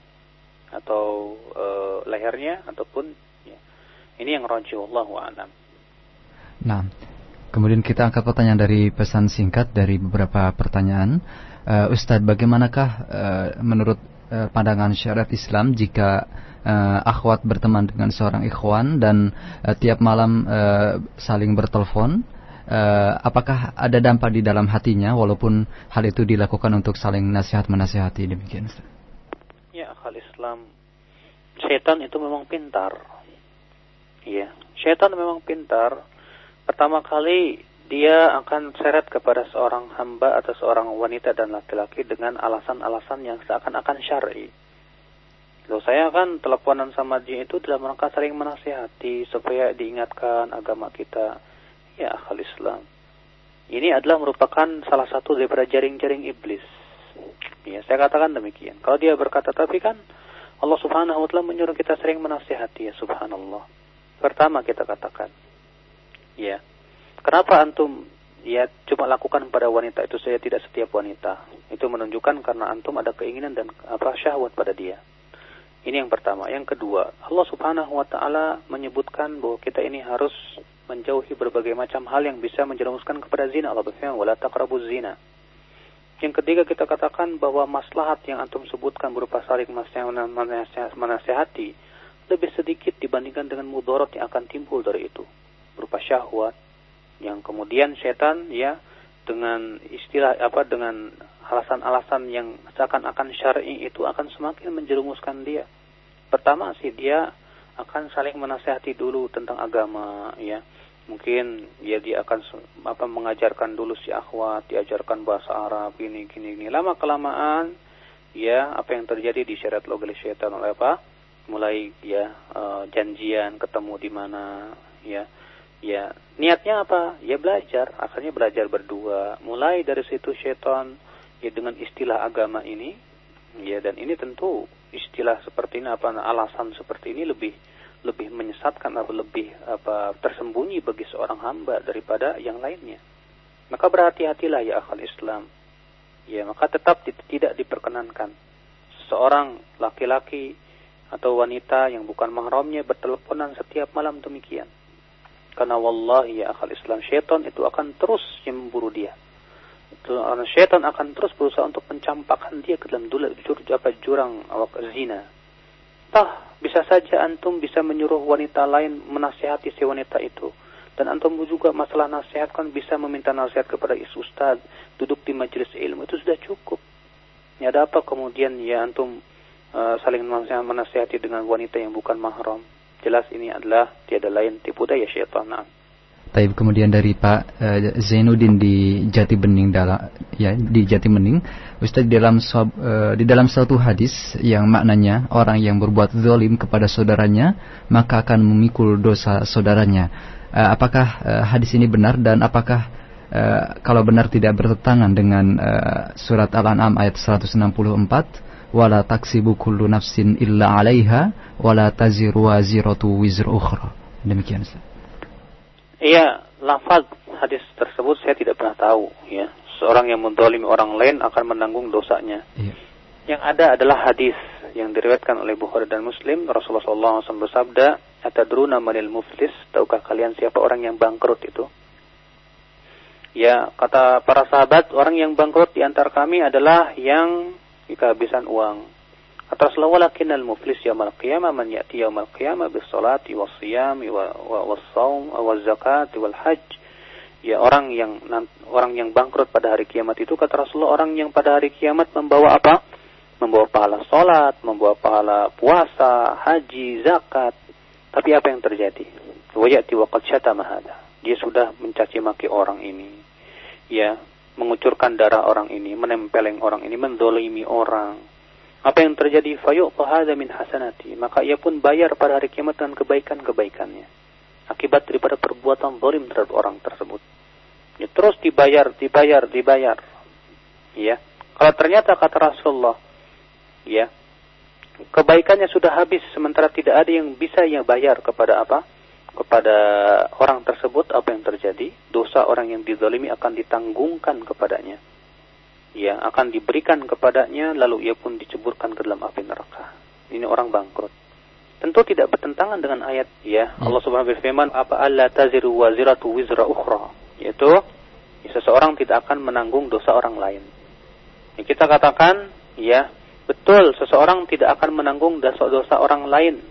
atau e, lehernya ataupun ya. ini yang rajih Allah alam. Nah, kemudian kita angkat pertanyaan dari pesan singkat dari beberapa pertanyaan. Uh, Ustadz, bagaimanakah uh, menurut uh, pandangan syariat Islam jika uh, akhwat berteman dengan seorang ikhwan dan uh, tiap malam uh, saling bertelepon? Uh, apakah ada dampak di dalam hatinya walaupun hal itu dilakukan untuk saling nasihat menasihati demikian? Ya, akal Islam. Setan itu memang pintar. Ya, setan memang pintar. Pertama kali dia akan seret kepada seorang hamba atau seorang wanita dan laki-laki dengan alasan-alasan yang seakan-akan syar'i. Loh saya kan teleponan sama dia itu dalam rangka saling menasihati supaya diingatkan agama kita. Ya akal Islam. Ini adalah merupakan salah satu daripada jaring-jaring iblis. Ya, saya katakan demikian. Kalau dia berkata, tapi kan Allah subhanahu wa ta'ala menyuruh kita sering menasihati ya subhanallah. Pertama kita katakan. Ya, Kenapa antum ya cuma lakukan pada wanita itu saya tidak setiap wanita. Itu menunjukkan karena antum ada keinginan dan apa syahwat pada dia. Ini yang pertama. Yang kedua, Allah Subhanahu wa taala menyebutkan bahwa kita ini harus menjauhi berbagai macam hal yang bisa menjerumuskan kepada zina. Allah berfirman, "Wala taqrabuz zina." Yang ketiga kita katakan bahwa maslahat yang antum sebutkan berupa saling menasehati lebih sedikit dibandingkan dengan mudarat yang akan timbul dari itu berupa syahwat, yang kemudian setan ya dengan istilah apa dengan alasan-alasan yang seakan-akan syar'i itu akan semakin menjerumuskan dia. Pertama sih dia akan saling menasehati dulu tentang agama ya. Mungkin ya dia akan apa mengajarkan dulu si akhwat, diajarkan bahasa Arab ini gini gini. Lama kelamaan ya apa yang terjadi di syariat logis setan oleh apa? Mulai ya uh, janjian ketemu di mana ya Ya, niatnya apa? Ya belajar. Akhirnya belajar berdua. Mulai dari situ syaitan ya dengan istilah agama ini, ya dan ini tentu istilah seperti ini apa alasan seperti ini lebih lebih menyesatkan atau lebih apa tersembunyi bagi seorang hamba daripada yang lainnya. Maka berhati-hatilah ya akal Islam. Ya, maka tetap tidak diperkenankan seorang laki-laki atau wanita yang bukan mahramnya berteleponan setiap malam demikian karena wallahi ya akal Islam, syaitan itu akan terus memburu dia. Karena syaitan akan terus berusaha untuk mencampakkan dia ke dalam dula, jur, apa, jurang awak zina. Tah, bisa saja antum bisa menyuruh wanita lain menasihati si wanita itu. Dan antum juga masalah nasihat kan bisa meminta nasihat kepada is ustad, duduk di majelis ilmu itu sudah cukup. Ya ada apa kemudian ya antum uh, saling menasihati dengan wanita yang bukan mahram jelas ini adalah tiada lain tipu daya syaitan. Nah. Taib kemudian dari Pak uh, Zainuddin di Jati Bening dalam ya di Jati Bening, Ustaz di dalam uh, di dalam satu hadis yang maknanya orang yang berbuat zalim kepada saudaranya maka akan memikul dosa saudaranya. Uh, apakah hadis ini benar dan apakah kalau benar tidak bertentangan dengan surat Al-An'am ayat 164 wala taksibu kullu nafsin illa 'alaiha wala taziru waziratu wizr ukhra. Demikian Ustaz. Iya, lafaz hadis tersebut saya tidak pernah tahu ya. Seorang yang mendolimi orang lain akan menanggung dosanya. Iya. Yang ada adalah hadis yang diriwayatkan oleh Bukhari dan Muslim. Rasulullah SAW bersabda, "Atadruna manil muflis?" Tahukah kalian siapa orang yang bangkrut itu? Ya, kata para sahabat, orang yang bangkrut di antara kami adalah yang kehabisan uang. Kata Rasulullah, walakin al-muflis yaumil qiyamah man ya'ti yaumil qiyamah bis salati was siyami was saum was zakati wal hajj. Ya orang yang orang yang bangkrut pada hari kiamat itu kata Rasulullah orang yang pada hari kiamat membawa apa? Membawa pahala salat, membawa pahala puasa, haji, zakat. Tapi apa yang terjadi? Wa ya'ti wa qad syatama Dia sudah mencaci maki orang ini. Ya, mengucurkan darah orang ini, menempeleng orang ini, mendolimi orang. Apa yang terjadi? Fayu'ta min hasanati. Maka ia pun bayar pada hari kiamat dengan kebaikan-kebaikannya. Akibat daripada perbuatan zalim terhadap orang tersebut. Ya, terus dibayar, dibayar, dibayar. Ya. Kalau ternyata kata Rasulullah, ya, kebaikannya sudah habis sementara tidak ada yang bisa yang bayar kepada apa? Kepada orang tersebut apa yang terjadi? Dosa orang yang dizalimi akan ditanggungkan kepadanya. Ya, akan diberikan kepadanya lalu ia pun diceburkan ke dalam api neraka. Ini orang bangkrut tentu tidak bertentangan dengan ayat ya. Allah Subhanahu wa taala apa alla taziru waziratu wizra ukhra yaitu ya, seseorang tidak akan menanggung dosa orang lain. Ya, kita katakan ya betul seseorang tidak akan menanggung dosa-dosa orang lain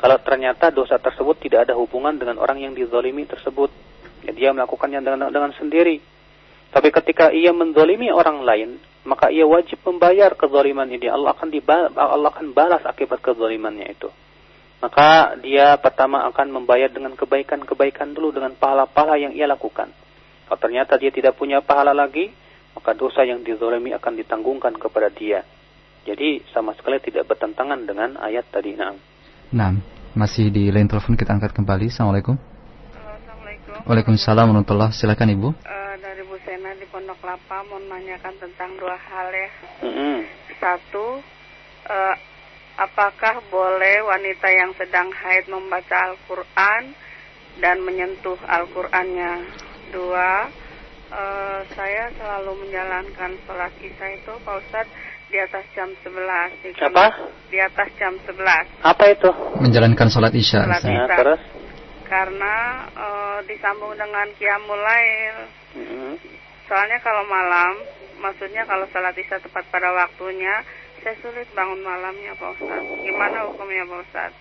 kalau ternyata dosa tersebut tidak ada hubungan dengan orang yang dizalimi tersebut. Ya, dia melakukannya dengan dengan sendiri. Tapi ketika ia menzalimi orang lain, maka ia wajib membayar kezaliman ini. Allah akan dibalas, Allah akan balas akibat kezalimannya itu maka dia pertama akan membayar dengan kebaikan-kebaikan dulu dengan pahala-pahala yang ia lakukan. Kalau ternyata dia tidak punya pahala lagi, maka dosa yang dizolimi akan ditanggungkan kepada dia. Jadi sama sekali tidak bertentangan dengan ayat tadi. Nah, nah masih di line telepon kita angkat kembali. Assalamualaikum. Assalamualaikum. Waalaikumsalam warahmatullahi Silakan Ibu. Uh, dari Bu Sena di Pondok Lapa mau menanyakan tentang dua hal ya. Mm -hmm. Satu, uh, apakah boleh wanita yang sedang haid membaca Al-Quran dan menyentuh Al-Qurannya? Dua, uh, saya selalu menjalankan sholat isya itu Pak Ustadz di atas jam 11. Di Apa? Di atas jam 11. Apa itu? Menjalankan sholat isya. Sholat isya. Nah, terus? Karena uh, disambung dengan Qiyamul Lail. Mm -hmm. Soalnya kalau malam, maksudnya kalau sholat isya tepat pada waktunya, saya sulit bangun malamnya Pak Ustaz. Gimana hukumnya Pak Ustaz?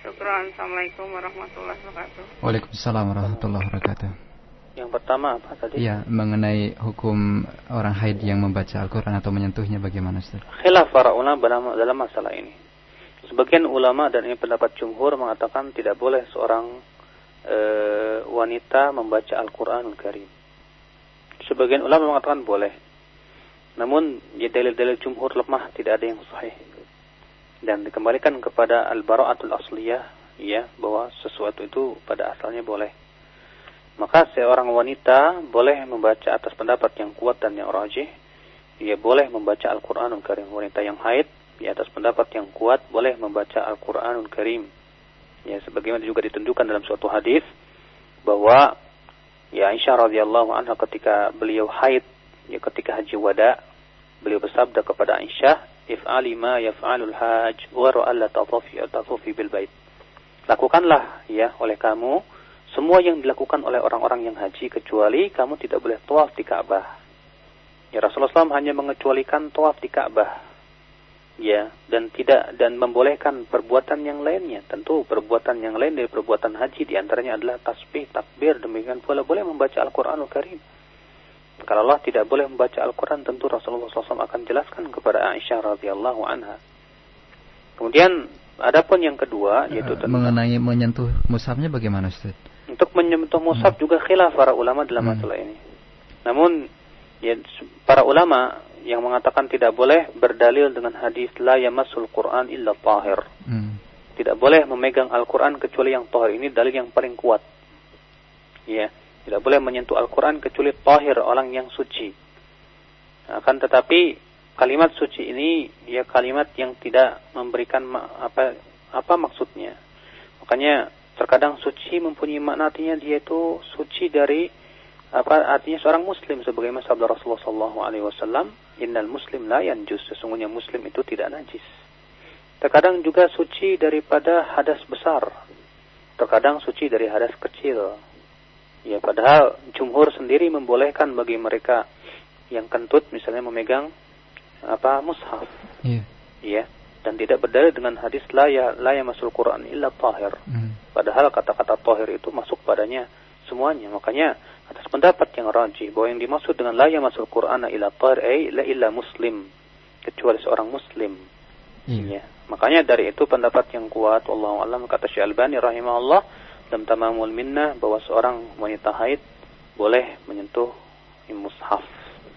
Syukran. Assalamualaikum warahmatullahi wabarakatuh. Waalaikumsalam warahmatullahi wabarakatuh. Yang pertama apa tadi? Iya, mengenai hukum orang haid yang membaca Al-Quran atau menyentuhnya bagaimana Ustaz? Khilaf para ulama dalam masalah ini. Sebagian ulama dan ini pendapat jumhur mengatakan tidak boleh seorang e, wanita membaca Al-Quranul Karim. Sebagian ulama mengatakan boleh. Namun ya dalil-dalil jumhur lemah, tidak ada yang sahih. Dan dikembalikan kepada al-bara'atul asliyah, ya, bahwa sesuatu itu pada asalnya boleh. Maka seorang wanita boleh membaca atas pendapat yang kuat dan yang rajih. Ia boleh membaca Al-Quranul Karim. Wanita yang haid, di atas pendapat yang kuat, boleh membaca Al-Quranul Karim. Ya, sebagaimana juga ditunjukkan dalam suatu hadis bahwa ya Aisyah radhiyallahu anha ketika beliau haid ya ketika haji wada beliau bersabda kepada Aisyah if'ali ma yaf'alul hajj wa ra'alla tatafi tatafi bil bait lakukanlah ya oleh kamu semua yang dilakukan oleh orang-orang yang haji kecuali kamu tidak boleh tawaf di Ka'bah ya Rasulullah SAW hanya mengecualikan tawaf di Ka'bah ya dan tidak dan membolehkan perbuatan yang lainnya tentu perbuatan yang lain dari perbuatan haji di antaranya adalah tasbih takbir demikian pula boleh membaca Al-Qur'anul Karim kalau Allah tidak boleh membaca Al-Quran, tentu Rasulullah SAW akan jelaskan kepada Aisyah radhiyallahu anha. Kemudian, adapun yang kedua, eh, yaitu tentang mengenai menyentuh mushafnya bagaimana Ustaz? Untuk menyentuh mushaf hmm. juga khilaf para ulama dalam hmm. masalah ini. Namun, ya, para ulama yang mengatakan tidak boleh berdalil dengan hadis la yamassul Quran illa tahir. Hmm. Tidak boleh memegang Al-Quran kecuali yang tahir. Ini dalil yang paling kuat. Ya. Tidak boleh menyentuh Al-Quran kecuali tahir orang yang suci. Akan tetapi kalimat suci ini ya kalimat yang tidak memberikan apa apa maksudnya. Makanya terkadang suci mempunyai makna artinya dia itu suci dari apa artinya seorang muslim sebagaimana sabda Rasulullah sallallahu alaihi wasallam innal muslim la yanjus sesungguhnya muslim itu tidak najis. Terkadang juga suci daripada hadas besar. Terkadang suci dari hadas kecil. Ya, padahal jumhur sendiri membolehkan bagi mereka yang kentut misalnya memegang apa mushaf. Iya. Ya, dan tidak berdalil dengan hadis la ya la ya masul Quran illa tahir. Hmm. Padahal kata-kata tahir itu masuk padanya semuanya. Makanya atas pendapat yang rajih bahwa yang dimaksud dengan la ya masul Quran illa tahir ay la illa muslim kecuali seorang muslim. Iya. Ya. Makanya dari itu pendapat yang kuat Allah alam kata Syekh Albani rahimahullah dalam tamamul minnah bahwa seorang wanita haid boleh menyentuh mushaf.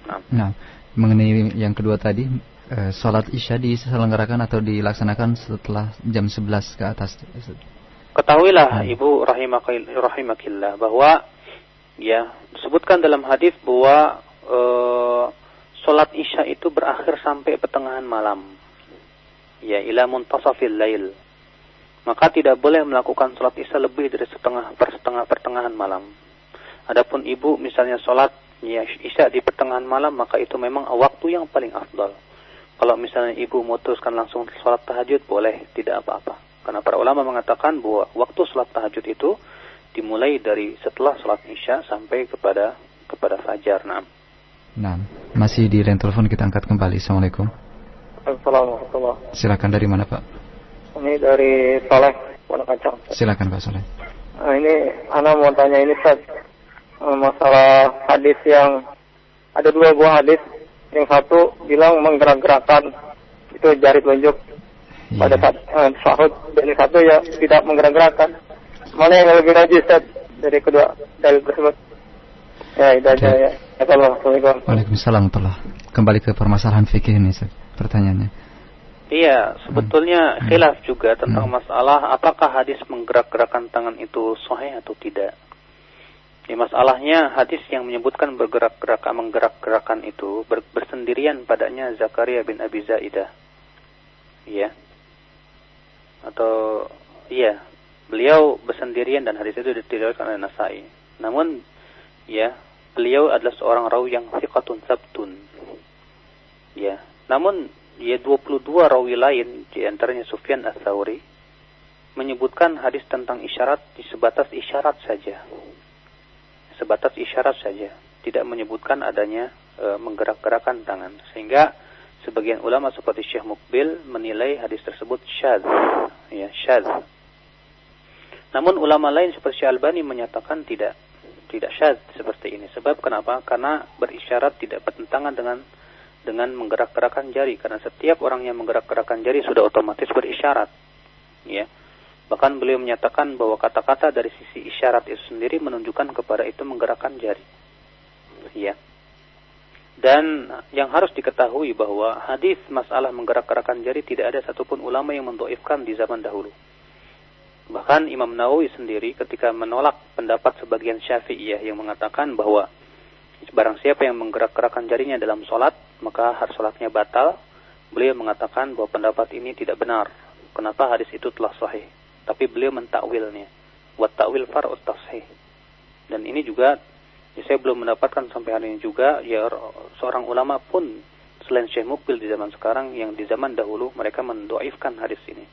Nah. nah, mengenai yang kedua tadi, eh, sholat isya diselenggarakan atau dilaksanakan setelah jam 11 ke atas. Ketahuilah nah. Ibu rahimakillah bahwa Ya, disebutkan dalam hadis bahwa e, sholat isya itu berakhir sampai pertengahan malam. Ya, ila muntasafil lail. Maka tidak boleh melakukan sholat isya lebih dari setengah per setengah pertengahan malam. Adapun ibu misalnya sholat ya, isya di pertengahan malam, maka itu memang waktu yang paling afdal. Kalau misalnya ibu memutuskan langsung sholat tahajud, boleh, tidak apa-apa. Karena para ulama mengatakan bahwa waktu sholat tahajud itu dimulai dari setelah sholat isya sampai kepada kepada fajar. Nah. Nah, masih di line telepon kita angkat kembali. Assalamualaikum. Assalamualaikum. Silakan dari mana Pak? Ini dari Soleh, Pondok Kacang. Silakan Pak Soleh. Nah, ini Ana mau tanya ini Ustaz masalah hadis yang ada dua buah hadis. Yang satu bilang menggerak-gerakkan itu jari telunjuk yeah. pada saat eh, sahut dan yang satu ya tidak menggerak-gerakkan. Mana yang lebih rajin Ustaz dari kedua dalil tersebut? Ya, itu aja ya. Assalamualaikum. Waalaikumsalam telah Kembali ke permasalahan fikih ini Ustaz, pertanyaannya. Iya, sebetulnya hmm. khilaf juga tentang hmm. masalah apakah hadis menggerak-gerakkan tangan itu sahih atau tidak. Di masalahnya hadis yang menyebutkan bergerak-gerakan menggerak-gerakan itu ber, bersendirian padanya Zakaria bin Abi Zaidah. Iya. Atau iya, beliau bersendirian dan hadis itu diriwayatkan oleh Nasai. Namun ya, beliau adalah seorang rawi yang thiqatun sabtun. Ya, namun ya 22 rawi lain di antaranya Sufyan Ats-Tsauri menyebutkan hadis tentang isyarat di sebatas isyarat saja. Sebatas isyarat saja, tidak menyebutkan adanya e, menggerak-gerakkan tangan. Sehingga sebagian ulama seperti Syekh Mukbil menilai hadis tersebut syadz, ya syadz. Namun ulama lain seperti Al-Bani menyatakan tidak tidak syad seperti ini. Sebab kenapa? Karena berisyarat tidak bertentangan dengan dengan menggerak-gerakkan jari karena setiap orang yang menggerak-gerakkan jari sudah otomatis berisyarat. Ya. Bahkan beliau menyatakan bahwa kata-kata dari sisi isyarat itu sendiri menunjukkan kepada itu menggerakkan jari. Ya. Dan yang harus diketahui bahwa hadis masalah menggerak-gerakkan jari tidak ada satupun ulama yang mendoifkan di zaman dahulu. Bahkan Imam Nawawi sendiri ketika menolak pendapat sebagian syafi'iyah yang mengatakan bahwa barang siapa yang menggerak-gerakkan jarinya dalam sholat, maka harus sholatnya batal. Beliau mengatakan bahwa pendapat ini tidak benar. Kenapa hadis itu telah sahih? Tapi beliau mentakwilnya. Buat takwil far'ut tashih. Dan ini juga ya saya belum mendapatkan sampai hari ini juga ya seorang ulama pun selain Syekh Mukbil di zaman sekarang yang di zaman dahulu mereka mendoifkan hadis ini.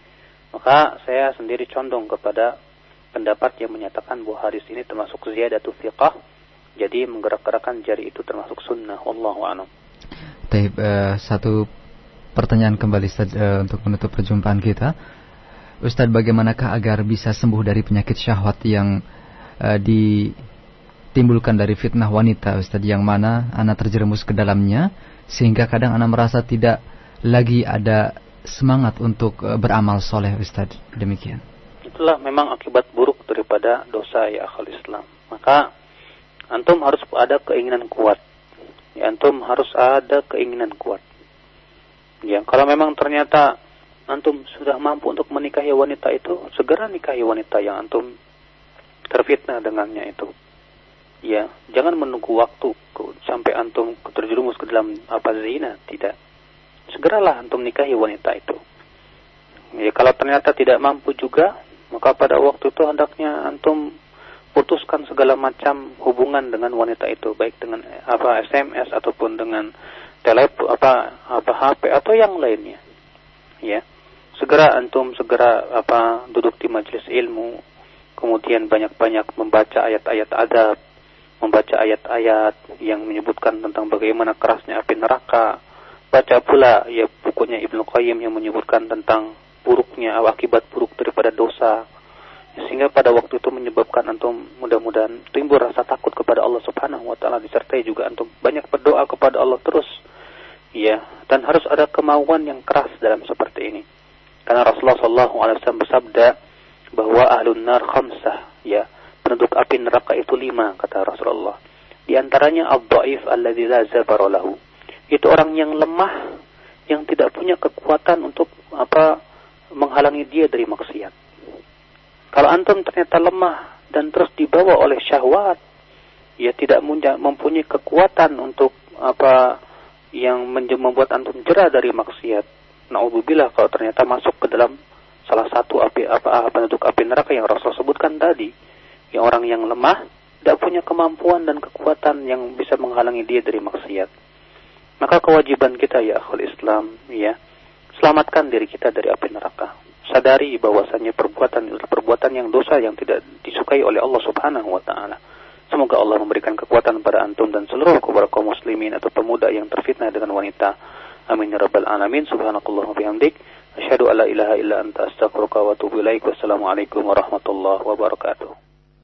Maka saya sendiri condong kepada pendapat yang menyatakan bahwa hadis ini termasuk ziyadatu fiqah. Jadi menggerak-gerakkan jari itu termasuk sunnah. Wallahu a'lam. Taib, uh, satu pertanyaan kembali uh, untuk menutup perjumpaan kita. Ustadz, bagaimanakah agar bisa sembuh dari penyakit syahwat yang uh, ditimbulkan dari fitnah wanita, Ustadz, yang mana anak terjerumus ke dalamnya, sehingga kadang anak merasa tidak lagi ada semangat untuk uh, beramal soleh Ustaz. Demikian. Itulah memang akibat buruk daripada dosa ya akal Islam. Maka antum harus ada keinginan kuat. Ya, antum harus ada keinginan kuat. Ya, kalau memang ternyata antum sudah mampu untuk menikahi wanita itu, segera nikahi wanita yang antum terfitnah dengannya itu. Ya, jangan menunggu waktu sampai antum terjerumus ke dalam apa zina, tidak segeralah antum nikahi wanita itu. Ya, kalau ternyata tidak mampu juga, maka pada waktu itu hendaknya antum putuskan segala macam hubungan dengan wanita itu, baik dengan apa SMS ataupun dengan telepon apa apa HP atau yang lainnya. Ya. Segera antum segera apa duduk di majelis ilmu, kemudian banyak-banyak membaca ayat-ayat adab, membaca ayat-ayat yang menyebutkan tentang bagaimana kerasnya api neraka, baca pula ya bukunya Ibnu Qayyim yang menyebutkan tentang buruknya akibat buruk daripada dosa. Sehingga pada waktu itu menyebabkan antum mudah-mudahan timbul rasa takut kepada Allah Subhanahu wa taala disertai juga antum banyak berdoa kepada Allah terus. Ya dan harus ada kemauan yang keras dalam seperti ini karena Rasulullah sallallahu alaihi wasallam bersabda bahwa ahlun nar khamsah ya penduduk api neraka itu lima kata Rasulullah di antaranya ad-dhaif alladzi la itu orang yang lemah yang tidak punya kekuatan untuk apa menghalangi dia dari maksiat. Kalau antum ternyata lemah dan terus dibawa oleh syahwat, ya tidak mempunyai kekuatan untuk apa yang membuat antum jerah dari maksiat. Nauzubillah kalau ternyata masuk ke dalam salah satu api apa penduduk api neraka yang Rasul sebutkan tadi, yang orang yang lemah tidak punya kemampuan dan kekuatan yang bisa menghalangi dia dari maksiat. Maka kewajiban kita ya akhul Islam, ya, selamatkan diri kita dari api neraka. Sadari bahwasanya perbuatan perbuatan yang dosa yang tidak disukai oleh Allah Subhanahu wa taala. Semoga Allah memberikan kekuatan pada antum dan seluruh kaum muslimin atau pemuda yang terfitnah dengan wanita. Amin ya rabbal alamin. Subhanakallahumma bihamdik. Asyhadu an la ilaha illa anta astaghfiruka wa atubu ilaik. Wassalamualaikum warahmatullahi wabarakatuh.